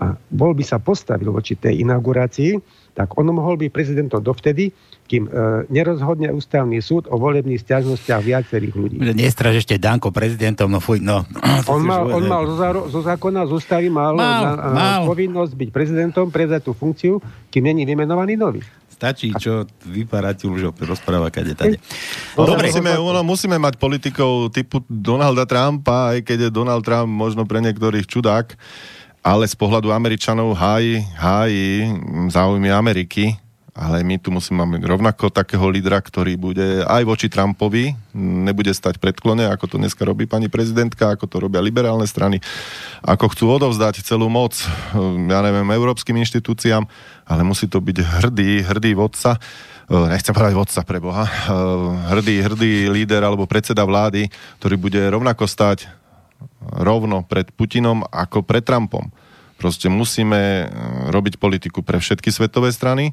a bol by sa postavil voči tej inaugurácii, tak on mohol byť prezidentom dovtedy, kým e, nerozhodne ústavný súd o volebných stiažnostiach viacerých ľudí. Nestraž ešte Danko prezidentom, no fuj, no. On (laughs) mal, on mal zo, záro, zo zákona, z ústavy mal, mal, na, mal. povinnosť byť prezidentom, prezať tú funkciu, kým není vymenovaný nový stačí, čo vypára ti už rozpráva kade tade. Dobre. Musíme, ono, musíme mať politikov typu Donalda Trumpa, aj keď je Donald Trump možno pre niektorých čudák, ale z pohľadu Američanov hájí, hájí záujmy Ameriky, ale my tu musíme mať rovnako takého lídra, ktorý bude aj voči Trumpovi, nebude stať predklone, ako to dneska robí pani prezidentka, ako to robia liberálne strany, ako chcú odovzdať celú moc, ja neviem, európskym inštitúciám, ale musí to byť hrdý, hrdý vodca, nechcem povedať vodca pre Boha, hrdý, hrdý líder alebo predseda vlády, ktorý bude rovnako stať rovno pred Putinom ako pred Trumpom. Proste musíme robiť politiku pre všetky svetové strany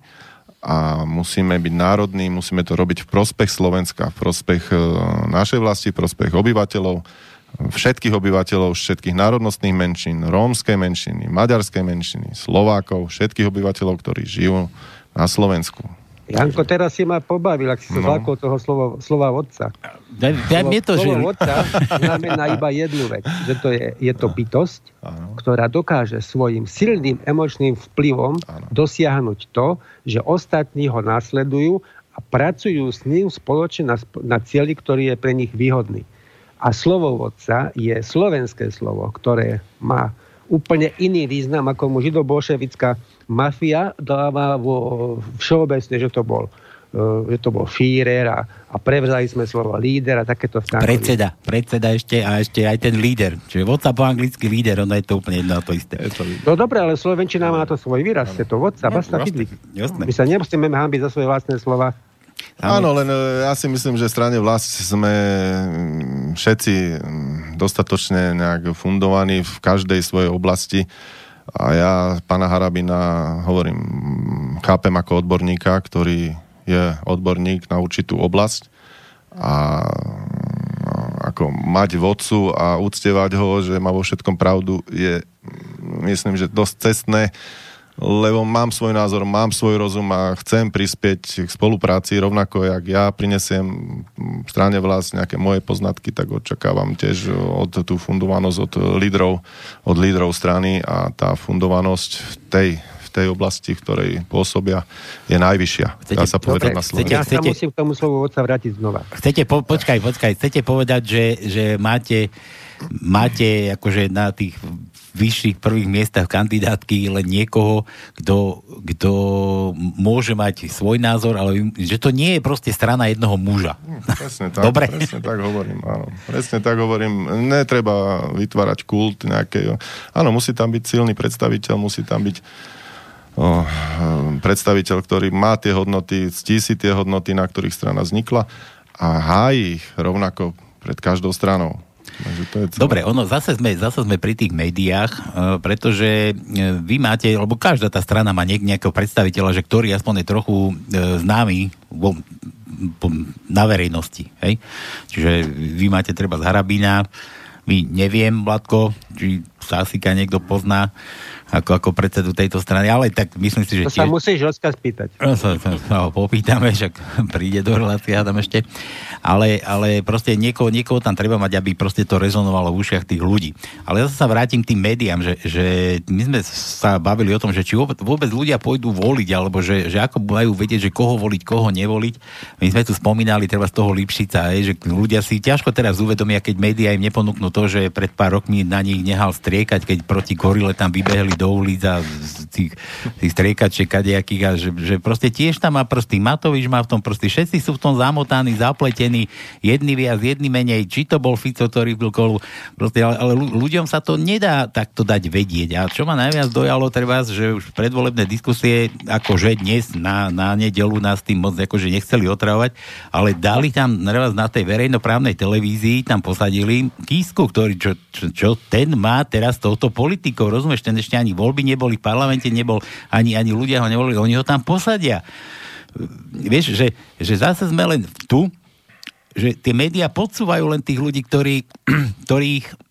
a musíme byť národní, musíme to robiť v prospech Slovenska, v prospech e, našej vlasti, v prospech obyvateľov, všetkých obyvateľov, všetkých národnostných menšín, rómskej menšiny, maďarskej menšiny, Slovákov, všetkých obyvateľov, ktorí žijú na Slovensku. Janko, teraz si ma pobavil, ak si sa no. toho slova, slova vodca. Da, da, slovo, to, slovo že... vodca (laughs) znamená iba jednu vec, že to je, je to bytosť, ano. ktorá dokáže svojim silným emočným vplyvom ano. dosiahnuť to, že ostatní ho následujú a pracujú s ním spoločne na, na cieli, ktorý je pre nich výhodný. A slovo vodca je slovenské slovo, ktoré má úplne iný význam, ako mu židobolševická mafia dáva vo všeobecne, že to bol e, že to bol Führer a, a prevzali sme slovo líder a takéto vtáky. Predseda, predseda ešte a ešte aj ten líder. Čiže vodca po anglicky líder, ono je to úplne jedno to isté. No dobre, ale Slovenčina má to svoj výraz, je to vodca, basta My sa nemusíme hambiť za svoje vlastné slova. Áno, len e, ja si myslím, že strane vlast sme mm, všetci mm, dostatočne nejak fundovaní v každej svojej oblasti a ja pána Harabina hovorím, chápem ako odborníka, ktorý je odborník na určitú oblasť a ako mať vodcu a uctievať ho, že má vo všetkom pravdu, je myslím, že dosť cestné lebo mám svoj názor, mám svoj rozum a chcem prispieť k spolupráci rovnako, jak ja prinesiem strane vlast nejaké moje poznatky, tak očakávam tiež od tú fundovanosť od lídrov, od lídrov strany a tá fundovanosť v tej, v tej oblasti, v ktorej pôsobia, je najvyššia. Chcete, Dá sa povedať dobre, na Slovensku. Ja sa musím k tomu slovu sa vrátiť znova. Chcete, po, počkaj, počkaj, chcete povedať, že, že máte máte akože na tých vyšších prvých miestach kandidátky len niekoho, kto, kto môže mať svoj názor, ale že to nie je proste strana jednoho muža. Presne tak, Dobre. presne tak hovorím, áno. Presne tak hovorím. Netreba vytvárať kult nejakého. Áno, musí tam byť silný predstaviteľ, musí tam byť o, predstaviteľ, ktorý má tie hodnoty, ctí si tie hodnoty, na ktorých strana vznikla a hájí ich rovnako pred každou stranou. Dobre, ono, zase sme, zase sme pri tých médiách, uh, pretože uh, vy máte, lebo každá tá strana má niek- nejakého predstaviteľa, že ktorý aspoň je trochu uh, známy vo, na verejnosti. Hej? Čiže vy máte treba z Harabína, my neviem, Vladko, či sa asi niekto pozná ako, ako predsedu tejto strany, ale tak myslím si, že... To tiež... sa musíš Oskar spýtať. No, sa, sa, sa ho popýtame, (laughs) však príde do relácie, tam ešte. Ale, ale proste niekoho, niekoho tam treba mať, aby proste to rezonovalo v ušiach tých ľudí. Ale ja sa vrátim k tým médiám, že, že my sme sa bavili o tom, že či vôbec, vôbec ľudia pôjdu voliť, alebo že, že ako majú vedieť, že koho voliť, koho nevoliť. My sme tu spomínali treba z toho Lipšica, že ľudia si ťažko teraz uvedomia, keď médiá im neponúknú to, že pred pár rokmi na nich nehal striekať, keď proti gorile tam vybehli do ulic a tých, tých striekačiek kadejakých a že, že proste tiež tam má prsty. Matovič má v tom prsty. Všetci sú v tom zamotaní, zapletení. Jedni viac, jedni menej. Či to bol Fico, ktorý byl kolu. Proste, ale, ale ľuďom sa to nedá takto dať vedieť. A čo ma najviac dojalo treba, že už predvolebné diskusie, akože dnes na, na nedelu nás tým moc akože nechceli otravovať, ale dali tam na tej verejnoprávnej televízii, tam posadili Kísku, ktorý, čo, čo, čo ten má teraz touto politikou, rozumieš, ten ešte ani voľby neboli, v parlamente nebol, ani, ani ľudia ho nevolili, oni ho tam posadia. Vieš, že, že zase sme len tu, že tie médiá podsúvajú len tých ľudí, ktorí, (clears throat) ktorých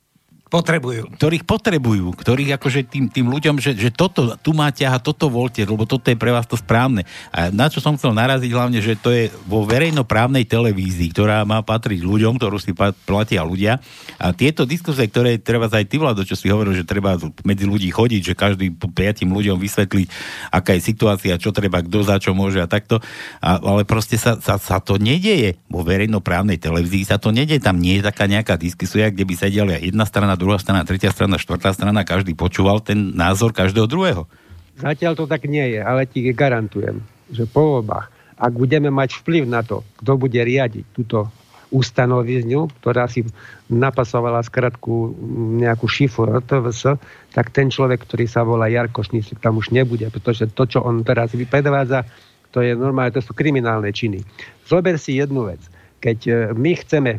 Potrebujú. Ktorých potrebujú, ktorých akože tým, tým ľuďom, že, že toto, tu má ťaha, toto voľte, lebo toto je pre vás to správne. A na čo som chcel naraziť hlavne, že to je vo verejnoprávnej televízii, ktorá má patriť ľuďom, ktorú si platia ľudia. A tieto diskusie, ktoré treba aj ty, Vlado, čo si hovoril, že treba medzi ľudí chodiť, že každý piatim ľuďom vysvetliť, aká je situácia, čo treba, kto za čo môže a takto. A, ale proste sa, sa, sa to nedieje. Vo verejnoprávnej televízii sa to nedieje. Tam nie je taká nejaká diskusia, kde by sedela jedna strana, druhá strana, tretia strana, štvrtá strana, každý počúval ten názor každého druhého. Zatiaľ to tak nie je, ale ti garantujem, že po voľbách, ak budeme mať vplyv na to, kto bude riadiť túto ustanovizňu, ktorá si napasovala skratku nejakú šifu RTVS, tak ten človek, ktorý sa volá Jarko Šníslik, tam už nebude, pretože to, čo on teraz vypredvádza, to je normálne, to sú kriminálne činy. Zober si jednu vec. Keď e, my chceme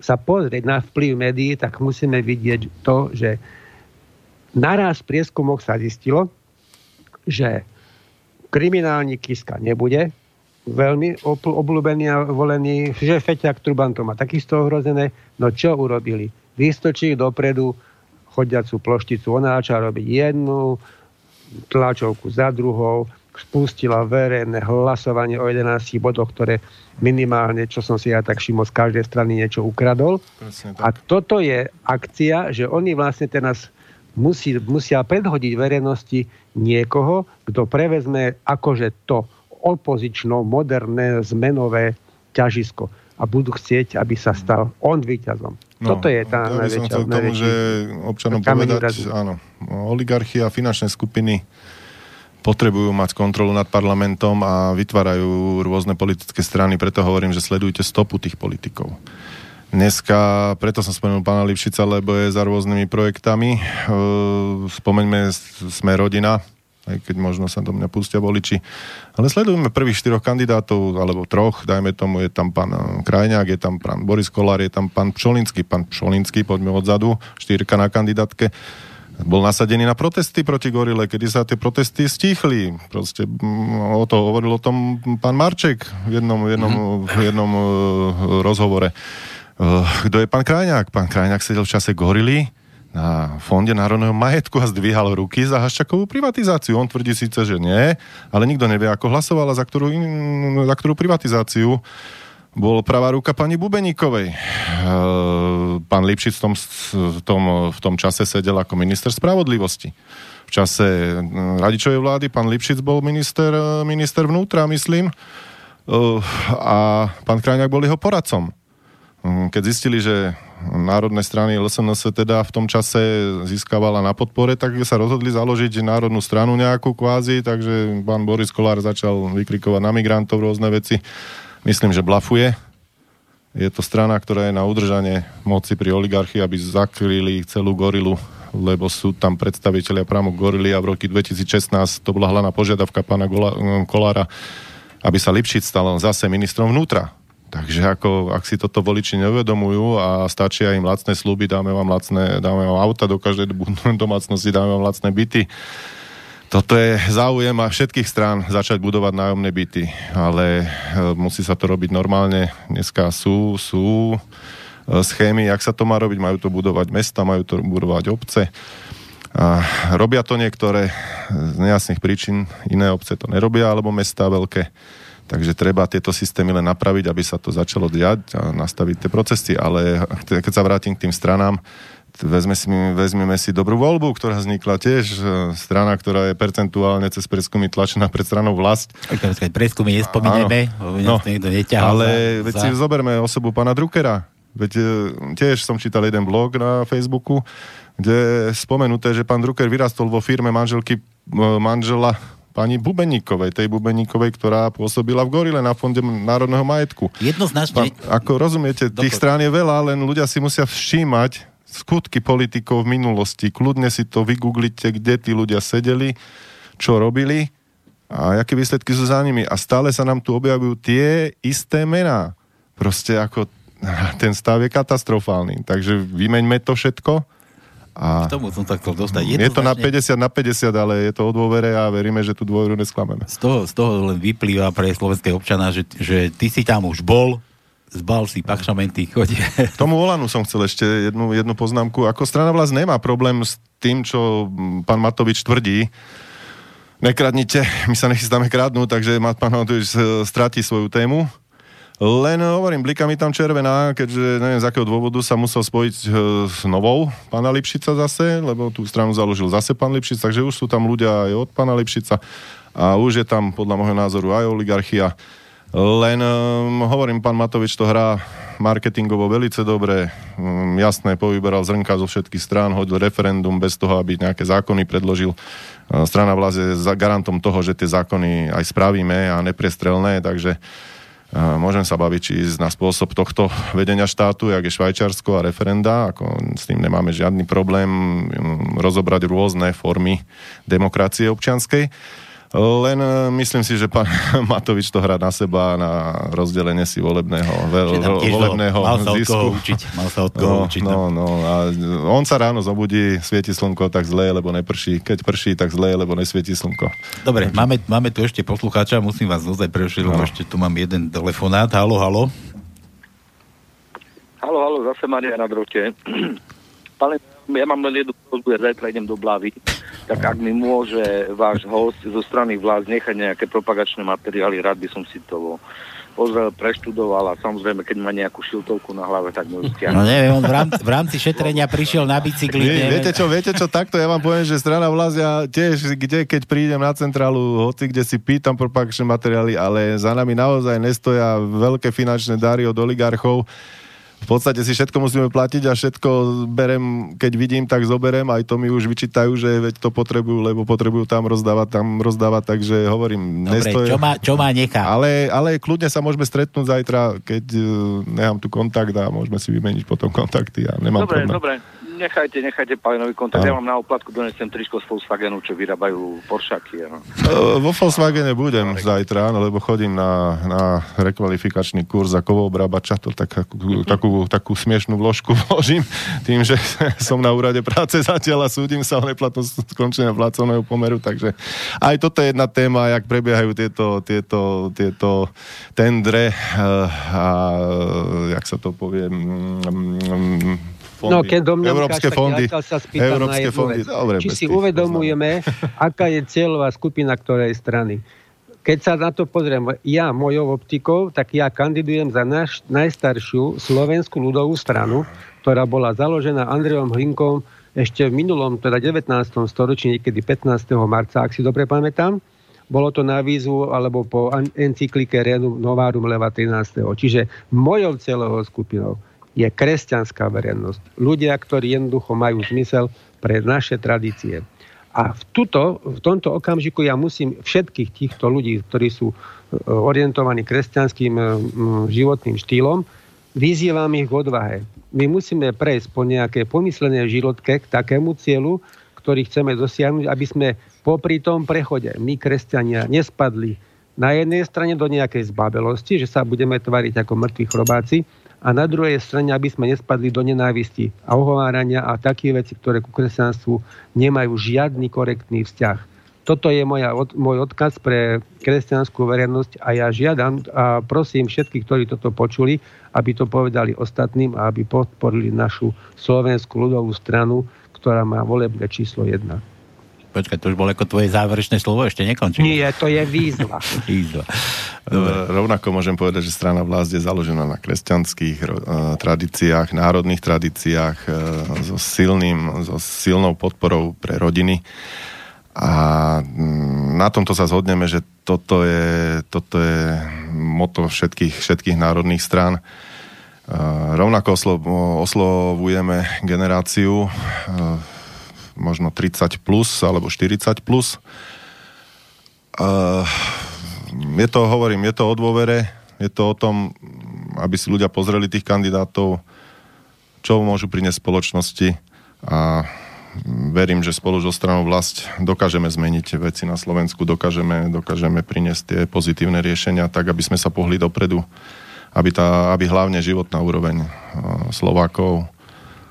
sa pozrieť na vplyv médií, tak musíme vidieť to, že naraz v prieskumoch sa zistilo, že kriminálny Kiska nebude, veľmi obľúbený a volený, že Feťak Truban to má takisto ohrozené. No čo urobili? Vystočili dopredu chodiacu plošticu. Začala robiť jednu tlačovku za druhou, spustila verejné hlasovanie o 11 bodoch, ktoré minimálne, čo som si ja tak všimol, z každej strany niečo ukradol. A toto je akcia, že oni vlastne teraz musí, musia predhodiť verejnosti niekoho, kto prevezme akože to opozično, moderné, zmenové ťažisko a budú chcieť, aby sa stal on víťazom. No, Toto je tá ja najväčšia... Som chcel tomu, že občanom povedať, áno, oligarchia finančné skupiny potrebujú mať kontrolu nad parlamentom a vytvárajú rôzne politické strany, preto hovorím, že sledujte stopu tých politikov. Dneska, preto som spomenul pána Lipšica, lebo je za rôznymi projektami. Spomeňme Sme rodina, aj keď možno sa do mňa pustia voliči. Ale sledujeme prvých štyroch kandidátov, alebo troch, dajme tomu, je tam pán Krajňák, je tam pán Boris Kolár, je tam pán Pšolinský. Pán Pšolinský, poďme odzadu, štyrka na kandidátke bol nasadený na protesty proti gorile, kedy sa tie protesty stíchli. Proste mm, o to hovoril o tom pán Marček v jednom, jednom, mm-hmm. v jednom uh, rozhovore. Uh, kto je pán Krajňák? Pán Krajňák sedel v čase gorily, na Fonde národného majetku a zdvíhal ruky za Haščakovú privatizáciu. On tvrdí síce, že nie, ale nikto nevie, ako hlasovala za ktorú, za ktorú privatizáciu bol pravá ruka pani Bubeníkovej. E, pán Lipšic v tom, v, tom, v tom čase sedel ako minister spravodlivosti. V čase e, radičovej vlády pán Lipšic bol minister, minister vnútra, myslím, e, a pán Krajňák bol jeho poradcom. Keď zistili, že národné strany LSNS teda v tom čase získavala na podpore, tak sa rozhodli založiť národnú stranu nejakú kvázi, takže pán Boris Kolár začal vykrikovať na migrantov rôzne veci. Myslím, že blafuje. Je to strana, ktorá je na udržanie moci pri oligarchii, aby zakryli celú gorilu, lebo sú tam predstavitelia prámo gorily a v roku 2016 to bola hlavná požiadavka pána Kolára, aby sa Lipšic stal zase ministrom vnútra Takže ako, ak si toto voliči neuvedomujú a stačia im lacné sluby, dáme vám lacné, dáme vám auta do každej (laughs) domácnosti, dáme vám lacné byty. Toto je záujem a všetkých strán začať budovať nájomné byty, ale e, musí sa to robiť normálne. Dneska sú, sú e, schémy, jak sa to má robiť, majú to budovať mesta, majú to budovať obce. A robia to niektoré z nejasných príčin, iné obce to nerobia, alebo mesta veľké Takže treba tieto systémy len napraviť, aby sa to začalo diať a nastaviť tie procesy. Ale keď sa vrátim k tým stranám, vezme si, vezmeme si dobrú voľbu, ktorá vznikla tiež, e, strana, ktorá je percentuálne cez preskumy tlačená pred stranou vlast. Preskumy nespomíneme, no, ale za, veď za... si zoberme osobu pána Druckera. Veď e, tiež som čítal jeden blog na Facebooku, kde je spomenuté, že pán Drucker vyrastol vo firme manželky e, manžela pani Bubeníkovej, tej Bubeníkovej, ktorá pôsobila v Gorile na Fonde národného majetku. Jednoznačne. Pán, ako rozumiete, tých strán je veľa, len ľudia si musia všímať skutky politikov v minulosti. Kľudne si to vygooglite, kde tí ľudia sedeli, čo robili a aké výsledky sú za nimi. A stále sa nám tu objavujú tie isté mená. Proste ako ten stav je katastrofálny. Takže vymeňme to všetko a K tomu som sa chcel dostať. Je, je to na 50 na 50, ale je to o dôvere a veríme, že tú dôveru nesklameme. Z toho, z toho len vyplýva pre slovenského občana, že, že ty si tam už bol, zbal si pakšamenty, chodí. Tomu Olanu som chcel ešte jednu, jednu poznámku. Ako strana vlast nemá problém s tým, čo pán Matovič tvrdí, nekradnite, my sa nechystáme kradnúť, takže pán Matovič stratí svoju tému. Len hovorím, blika mi tam červená, keďže neviem z akého dôvodu sa musel spojiť e, s novou pána Lipšica zase, lebo tú stranu založil zase pán Lipšic, takže už sú tam ľudia aj od pána Lipšica a už je tam podľa môjho názoru aj oligarchia. Len um, hovorím, pán Matovič to hrá marketingovo velice dobre, um, jasné, povyberal zrnka zo všetkých strán, hodil referendum bez toho, aby nejaké zákony predložil. Uh, strana vlast je za garantom toho, že tie zákony aj spravíme a neprestrelné, takže uh, môžem sa baviť, či ísť na spôsob tohto vedenia štátu, jak je Švajčiarsko a referenda, ako s tým nemáme žiadny problém um, rozobrať rôzne formy demokracie občianskej. Len e, myslím si, že pán (laughs) Matovič to hrá na seba na rozdelenie si volebného, vo, volebného mal sa zisku. Od učiť, mal sa od koho no, učiť. No, no, a on sa ráno zobudí, svieti slnko, tak zle, lebo neprší. Keď prší, tak zle, lebo nesvieti slnko. Dobre, máme, máme tu ešte poslucháča, musím vás naozaj prerušiť, lebo no. ešte tu mám jeden telefonát. Halo, halo. Halo, halo, zase Maria na drote. (clears throat) Pane, ja mám len jednu prozbu, ja zajtra idem do Blavy tak ak mi môže váš host zo strany vlád nechať nejaké propagačné materiály, rád by som si to pozrel, preštudoval a samozrejme, keď má nejakú šiltovku na hlave, tak môžu stiahnuť. No neviem, on v rámci, v rámci šetrenia prišiel na bicykli. Vie, viete čo, viete čo, takto ja vám poviem, že strana ja tiež, kde, keď prídem na centrálu, hoci kde si pýtam propagačné materiály, ale za nami naozaj nestoja veľké finančné dary od oligarchov, v podstate si všetko musíme platiť a všetko berem, keď vidím, tak zoberem, aj to mi už vyčítajú, že veď to potrebujú, lebo potrebujú tam rozdávať, tam rozdávať, takže hovorím, Dobre, nestoje. čo má, čo má nechá. Ale, ale kľudne sa môžeme stretnúť zajtra, keď uh, nechám tu kontakt a môžeme si vymeniť potom kontakty a nemám dobre, problém. Dobre, nechajte, nechajte Palinový kontakt. Ja mám na oplatku donesem tričko z Volkswagenu, čo vyrábajú Poršaky. No. Vo Volkswagene budem zajtra, no, lebo chodím na, na rekvalifikačný kurz za kovobrábača, to tak, takú, takú, takú smiešnú vložku (laughs) vložím, tým, že (laughs) som na úrade práce zatiaľ a súdim sa o neplatnosť skončenia pracovného pomeru, takže aj toto je jedna téma, jak prebiehajú tieto, tieto, tieto tendre eh, a jak sa to povie mm, mm, fondy. No, keď do mňa Európske ukáž, fondy. Ja sa spýtam Európske na fondy. Dobre, Či si uvedomujeme, aká je cieľová skupina ktorej strany. Keď sa na to pozriem, ja mojou optikou, tak ja kandidujem za naš, najstaršiu slovenskú ľudovú stranu, ktorá bola založená Andrejom Hlinkom ešte v minulom, teda 19. storočí, niekedy 15. marca, ak si dobre pamätám. Bolo to na výzvu alebo po encyklike Renum Novarum Leva 13. Čiže mojou celovou skupinou je kresťanská verejnosť. Ľudia, ktorí jednoducho majú zmysel pre naše tradície. A v, tuto, v tomto okamžiku ja musím všetkých týchto ľudí, ktorí sú e, orientovaní kresťanským e, životným štýlom, vyzývam ich k odvahe. My musíme prejsť po nejaké pomyslené životke k takému cieľu, ktorý chceme dosiahnuť, aby sme popri tom prechode my, kresťania, nespadli na jednej strane do nejakej zbabelosti, že sa budeme tvariť ako mŕtvi chrobáci, a na druhej strane, aby sme nespadli do nenávisti a ohovárania a také veci, ktoré ku kresťanstvu nemajú žiadny korektný vzťah. Toto je moja, môj odkaz pre kresťanskú verejnosť a ja žiadam a prosím všetkých, ktorí toto počuli, aby to povedali ostatným a aby podporili našu slovenskú ľudovú stranu, ktorá má volebné číslo 1. Počkaj, to už bolo ako tvoje záverečné slovo, ešte nekončí. Nie, to je výzva. (laughs) výzva. Dobre. Rovnako môžem povedať, že strana vlast je založená na kresťanských uh, tradíciách, národných tradíciách, uh, so, silným, so silnou podporou pre rodiny. A um, na tomto sa zhodneme, že toto je, toto je moto všetkých, všetkých národných strán. Uh, rovnako oslo, oslovujeme generáciu uh, možno 30 plus alebo 40 plus. Je to, hovorím, je to o dôvere, je to o tom, aby si ľudia pozreli tých kandidátov, čo môžu priniesť spoločnosti a verím, že spolu so stranou vlast dokážeme zmeniť veci na Slovensku, dokážeme, dokážeme priniesť tie pozitívne riešenia tak, aby sme sa pohli dopredu, aby, tá, aby hlavne životná úroveň Slovákov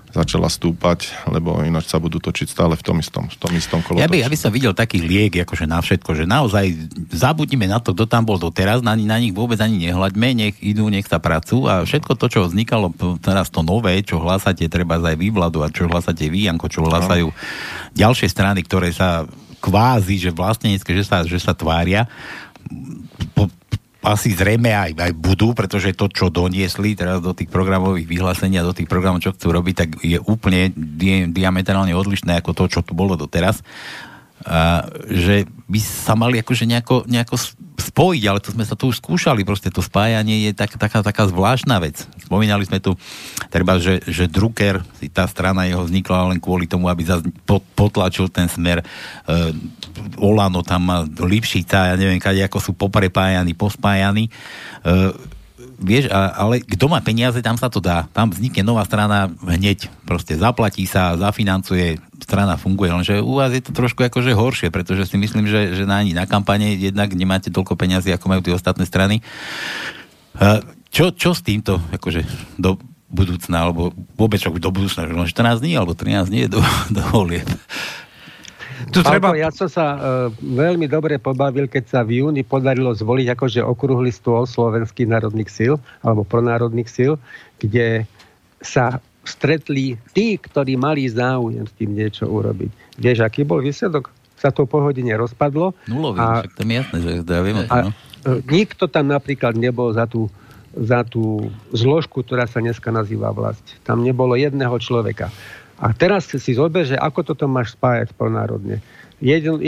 začala stúpať, lebo ináč sa budú točiť stále v tom istom, v tom istom kolotoči. Ja by, ja by som videl taký liek, akože na všetko, že naozaj zabudíme na to, kto tam bol doteraz, na, na nich vôbec ani nehľaďme, nech idú, nech sa pracujú a všetko to, čo vznikalo teraz to nové, čo hlásate treba aj vy vládu a čo hlásate vy, Janko, čo hlásajú no. ďalšie strany, ktoré sa kvázi, že vlastnenecké, že sa, že sa tvária, po, asi zrejme aj, aj budú, pretože to, čo doniesli teraz do tých programových vyhlásení a do tých programov, čo chcú robiť, tak je úplne di- diametrálne odlišné ako to, čo tu bolo doteraz. A, že by sa mali akože nejako, nejako spojiť, ale to sme sa tu už skúšali, proste to spájanie je tak, taká, taká zvláštna vec. Spomínali sme tu, treba, že, že Drucker, tá strana jeho vznikla len kvôli tomu, aby zaz, potlačil ten smer. E, Olano tam má Lipšica, ja neviem, kade, ako sú poprepájani, pospájani. E, vieš, ale kto má peniaze, tam sa to dá. Tam vznikne nová strana hneď. Proste zaplatí sa, zafinancuje, strana funguje. Lenže u vás je to trošku akože horšie, pretože si myslím, že, že na ani na kampane jednak nemáte toľko peniazy, ako majú tie ostatné strany. Čo, čo s týmto akože do budúcna, alebo vôbec do budúcna, že 14 dní alebo 13 dní do, (laughs) do volieb? (laughs) Tu treba... ja som sa uh, veľmi dobre pobavil, keď sa v júni podarilo zvoliť akože okrúhly stôl slovenských národných síl, alebo pronárodných síl, kde sa stretli tí, ktorí mali záujem s tým niečo urobiť. Vieš, aký bol výsledok? Sa to po hodine rozpadlo. Nulový, a, však to je jasné, že ja viem. A, no. E, nikto tam napríklad nebol za tú, za tú zložku, ktorá sa dneska nazýva vlast. Tam nebolo jedného človeka. A teraz si zober, že ako toto máš spájať plnárodne. Jeden,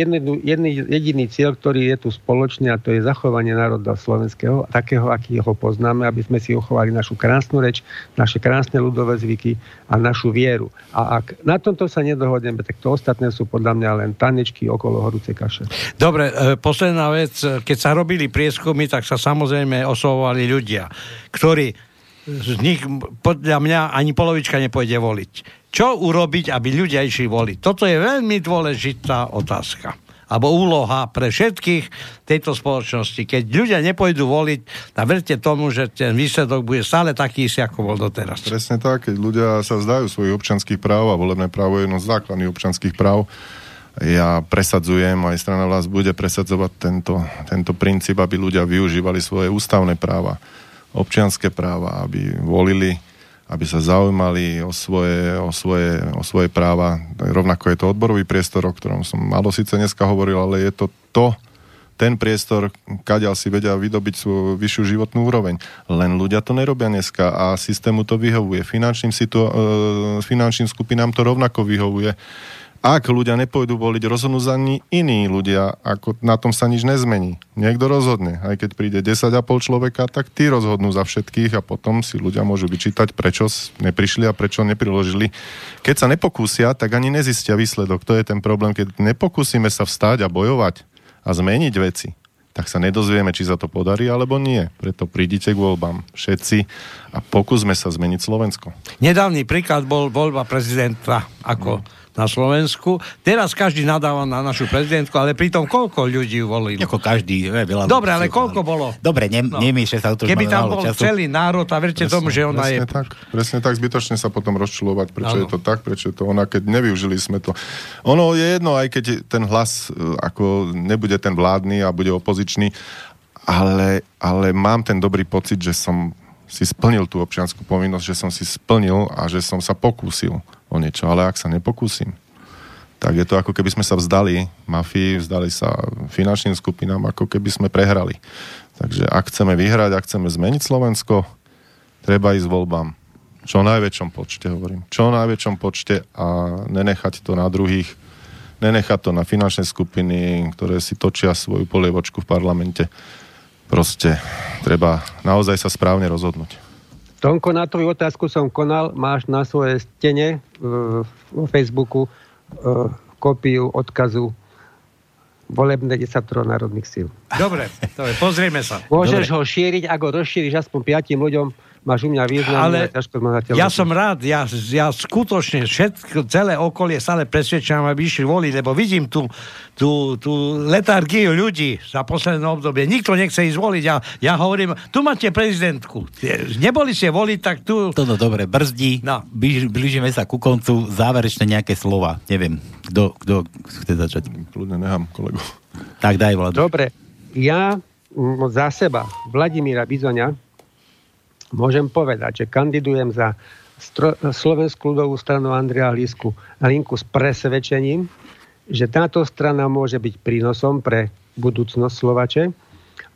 jedný, jediný cieľ, ktorý je tu spoločný a to je zachovanie národa slovenského, takého, aký ho poznáme, aby sme si uchovali našu krásnu reč, naše krásne ľudové zvyky a našu vieru. A ak na tomto sa nedohodneme, tak to ostatné sú podľa mňa len tanečky okolo horúcej kaše. Dobre, e, posledná vec. Keď sa robili prieskumy, tak sa samozrejme oslovovali ľudia, ktorí z nich podľa mňa ani polovička nepôjde voliť čo urobiť, aby ľudia išli voliť? Toto je veľmi dôležitá otázka alebo úloha pre všetkých tejto spoločnosti. Keď ľudia nepôjdu voliť, tak verte tomu, že ten výsledok bude stále taký, ako bol doteraz. Presne tak, keď ľudia sa vzdajú svojich občanských práv a volebné právo je jedno z základných občanských práv, ja presadzujem, aj strana vás bude presadzovať tento, tento princíp, aby ľudia využívali svoje ústavné práva, občianské práva, aby volili aby sa zaujímali o svoje, o svoje, o svoje práva. Rovnako je to odborový priestor, o ktorom som malo síce dneska hovoril, ale je to to, ten priestor, kaďal si vedia vydobiť svoju vyššiu životnú úroveň. Len ľudia to nerobia dneska a systému to vyhovuje. Finančným, situ- e, finančným skupinám to rovnako vyhovuje ak ľudia nepôjdu voliť, rozhodnú za ni iní ľudia, ako na tom sa nič nezmení. Niekto rozhodne. Aj keď príde 10,5 človeka, tak tí rozhodnú za všetkých a potom si ľudia môžu vyčítať, prečo neprišli a prečo nepriložili. Keď sa nepokúsia, tak ani nezistia výsledok. To je ten problém. Keď nepokúsime sa vstať a bojovať a zmeniť veci, tak sa nedozvieme, či sa to podarí alebo nie. Preto prídite k voľbám všetci a pokúsme sa zmeniť Slovensko. Nedávny príklad bol voľba prezidenta ako hmm na Slovensku. Teraz každý nadáva na našu prezidentku, ale pritom koľko ľudí volili? Ako každý. Je, veľa Dobre, ale koľko bolo? Dobre, ne, no. nemýšľa sa to, Keby tam bol času. celý národ a verte presne, tomu, že ona presne je... Tak, presne tak, zbytočne sa potom rozčulovať, prečo ano. je to tak, prečo je to ona, keď nevyužili sme to. Ono je jedno, aj keď ten hlas e, ako nebude ten vládny a bude opozičný, ale, ale mám ten dobrý pocit, že som si splnil tú občianskú povinnosť, že som si splnil a že som sa pokúsil o niečo. Ale ak sa nepokúsim, tak je to ako keby sme sa vzdali mafii, vzdali sa finančným skupinám, ako keby sme prehrali. Takže ak chceme vyhrať, ak chceme zmeniť Slovensko, treba ísť voľbám. Čo najväčšom počte, hovorím. Čo najväčšom počte a nenechať to na druhých, nenechať to na finančné skupiny, ktoré si točia svoju polievočku v parlamente proste treba naozaj sa správne rozhodnúť. Tonko, na tvoju otázku som konal. Máš na svoje stene v, v Facebooku uh, kópiu odkazu volebné desatoro národných síl. Dobre, to je, pozrieme sa. Môžeš Dobre. ho šíriť, ako rozšíriš aspoň piatim ľuďom, máš u mňa význam, ale ťažko Ja som rád, ja, ja skutočne všetko, celé okolie stále presvedčam, aby išli voliť, lebo vidím tú, tú, tú letargiu ľudí za posledné obdobie. Nikto nechce ísť voliť. Ja, ja hovorím, tu máte prezidentku. Neboli ste voliť, tak tu... Toto dobre, brzdí. No. Blížime sa ku koncu. Záverečné nejaké slova. Neviem, kto, kto chce začať. Kľudne nechám kolegu. Tak daj, Vlad. Dobre, ja za seba, Vladimíra Bizoňa, môžem povedať, že kandidujem za stro- Slovenskú ľudovú stranu Andrea Hlisku, Linku s presvedčením, že táto strana môže byť prínosom pre budúcnosť Slovače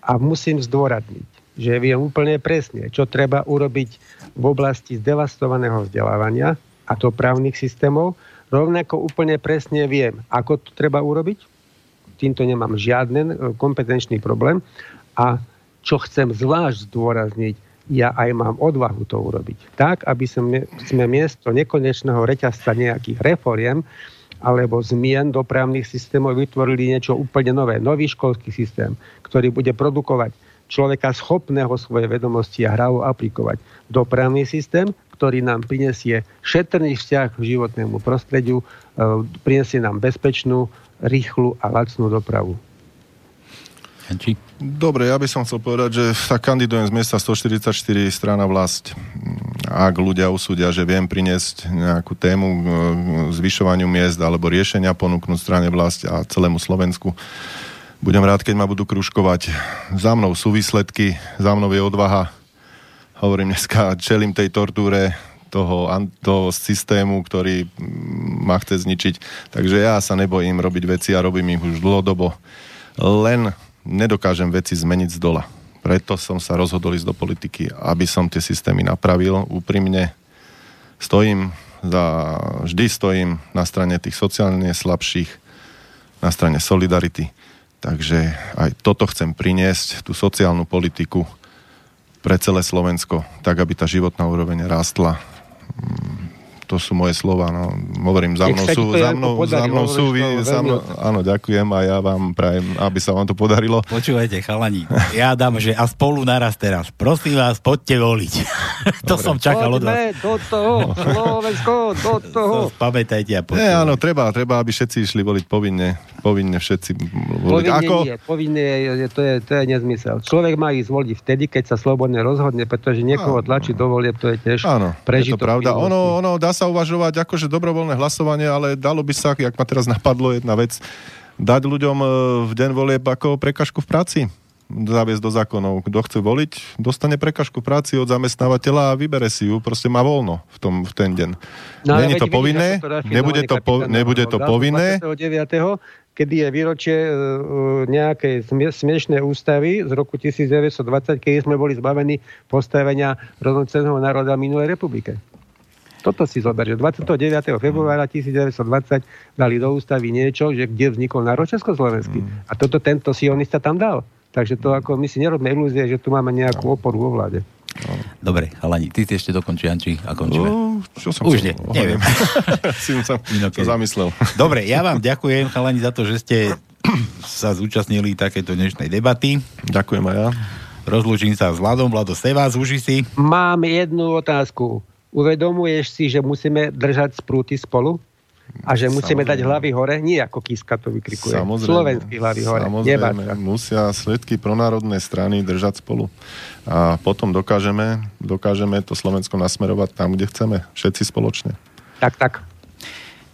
a musím zdôradniť, že viem úplne presne, čo treba urobiť v oblasti zdevastovaného vzdelávania a to právnych systémov. Rovnako úplne presne viem, ako to treba urobiť týmto nemám žiaden e, kompetenčný problém. A čo chcem zvlášť zdôrazniť, ja aj mám odvahu to urobiť. Tak, aby sme, sme miesto nekonečného reťazca nejakých reforiem alebo zmien dopravných systémov vytvorili niečo úplne nové. Nový školský systém, ktorý bude produkovať človeka schopného svoje vedomosti a hravu aplikovať. Dopravný systém, ktorý nám prinesie šetrný vzťah k životnému prostrediu, e, prinesie nám bezpečnú, rýchlu a lacnú dopravu. Dobre, ja by som chcel povedať, že sa kandidujem z miesta 144 strana vlast. Ak ľudia usúdia, že viem priniesť nejakú tému k zvyšovaniu miest alebo riešenia ponúknuť strane vlast a celému Slovensku, budem rád, keď ma budú kružkovať. Za mnou sú výsledky, za mnou je odvaha. Hovorím dneska, čelím tej tortúre toho, toho systému, ktorý ma chce zničiť. Takže ja sa nebojím robiť veci a robím ich už dlhodobo. Len nedokážem veci zmeniť z dola. Preto som sa rozhodol ísť do politiky, aby som tie systémy napravil úprimne. Stojím za, vždy stojím na strane tých sociálne slabších, na strane solidarity Takže aj toto chcem priniesť, tú sociálnu politiku pre celé Slovensko, tak aby tá životná úroveň rástla. To sú moje slova, no. Hovorím, za mnou sú, za mnou, za mnou sú, vy, za mnou, áno, ďakujem a ja vám prajem, aby sa vám to podarilo. Počúvajte, chalani, ja dám, že a spolu naraz teraz. Prosím vás, poďte voliť. (laughs) to som čakal od vás. do toho, Slovensko, do toho. Pamätajte a poďte. Nie, áno, treba, treba, aby všetci išli voliť povinne. Povinne všetci voliť. Povinne Ako? nie, povinne je, to, je, to je nezmysel. Človek má ísť voliť vtedy, keď sa slobodne rozhodne, pretože niekoho tlačí do volieb, to je tiež áno, prežitok. Je to pravda. Ono, ono, dá sa uvažovať akože dobrovoľné hlasovanie, ale dalo by sa, jak ma teraz napadlo jedna vec, dať ľuďom e, v deň volieb ako prekažku v práci zaviesť do zákonov. Kto chce voliť, dostane prekažku práci od zamestnávateľa a vybere si ju, proste má voľno v, tom, v ten deň. No, Není to povinné, nebude to, po, nebude to povinné. 29 kedy je výročie e, nejakej smiešnej ústavy z roku 1920, keď sme boli zbavení postavenia rovnocenného národa minulej republike. Toto si zober, že 29. februára 1920 dali do ústavy niečo, že kde vznikol národ Československý. Mm. A toto tento sionista tam dal. Takže to ako my si nerobme ilúzie, že tu máme nejakú oporu vo vláde. No. Dobre, Halani, ty si ešte dokončí, Anči, a končíme. No, čo som Už nie, neviem. (laughs) si sa to zamyslel. Dobre, ja vám ďakujem, Halani, za to, že ste (clears throat) sa zúčastnili takéto dnešnej debaty. Ďakujem aj ja. Rozlúčim sa s Vladom. Vlado, se vás, uži si. Mám jednu otázku. Uvedomuješ si, že musíme držať sprúty spolu? A že musíme samozrejme. dať hlavy hore? Nie ako Kiska to vykrikuje. Samozrejme. Slovenský hlavy hore. Samozrejme. Nebáča. Musia všetky pronárodné strany držať spolu. A potom dokážeme, dokážeme to Slovensko nasmerovať tam, kde chceme. Všetci spoločne. Tak, tak.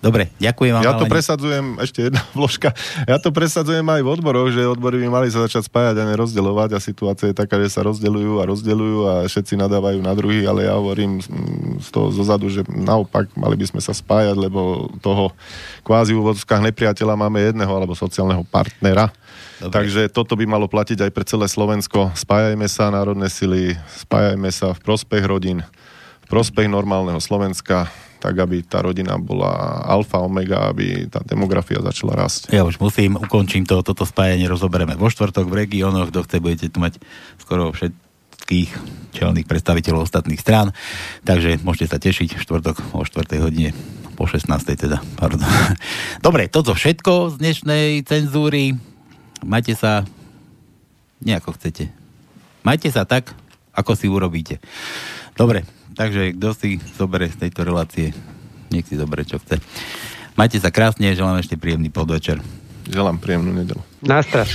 Dobre, ďakujem vám. Ja to presadzujem, ešte jedna (laughs) vložka, ja to presadzujem aj v odboroch, že odbory by mali sa začať spájať a nerozdeľovať a situácia je taká, že sa rozdeľujú a rozdeľujú a všetci nadávajú na druhých, ale ja hovorím z toho zozadu, že naopak mali by sme sa spájať, lebo toho kvázi v úvodzkách nepriateľa máme jedného alebo sociálneho partnera. Dobre. Takže toto by malo platiť aj pre celé Slovensko. Spájajme sa, národné sily, spájajme sa v prospech rodín, v prospech normálneho Slovenska tak aby tá rodina bola alfa, omega, aby tá demografia začala rásť. Ja už musím, ukončím to, toto spájanie rozoberieme vo štvrtok v regiónoch, kto chce, budete tu mať skoro všetkých čelných predstaviteľov ostatných strán, takže môžete sa tešiť štvrtok o 4. hodine, po 16. teda, pardon. (laughs) Dobre, toto všetko z dnešnej cenzúry. Majte sa nejako chcete. Majte sa tak, ako si urobíte. Dobre, Takže kto si zobere z tejto relácie, nech si zobere, čo chce. Majte sa krásne, želám ešte príjemný podvečer. Želám príjemnú nedelu. Nástrah.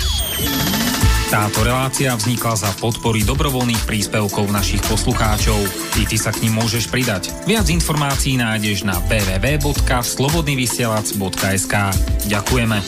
Táto relácia vznikla za podpory dobrovoľných príspevkov našich poslucháčov. I ty sa k ním môžeš pridať. Viac informácií nájdeš na www.slobodnyvysielac.sk Ďakujeme.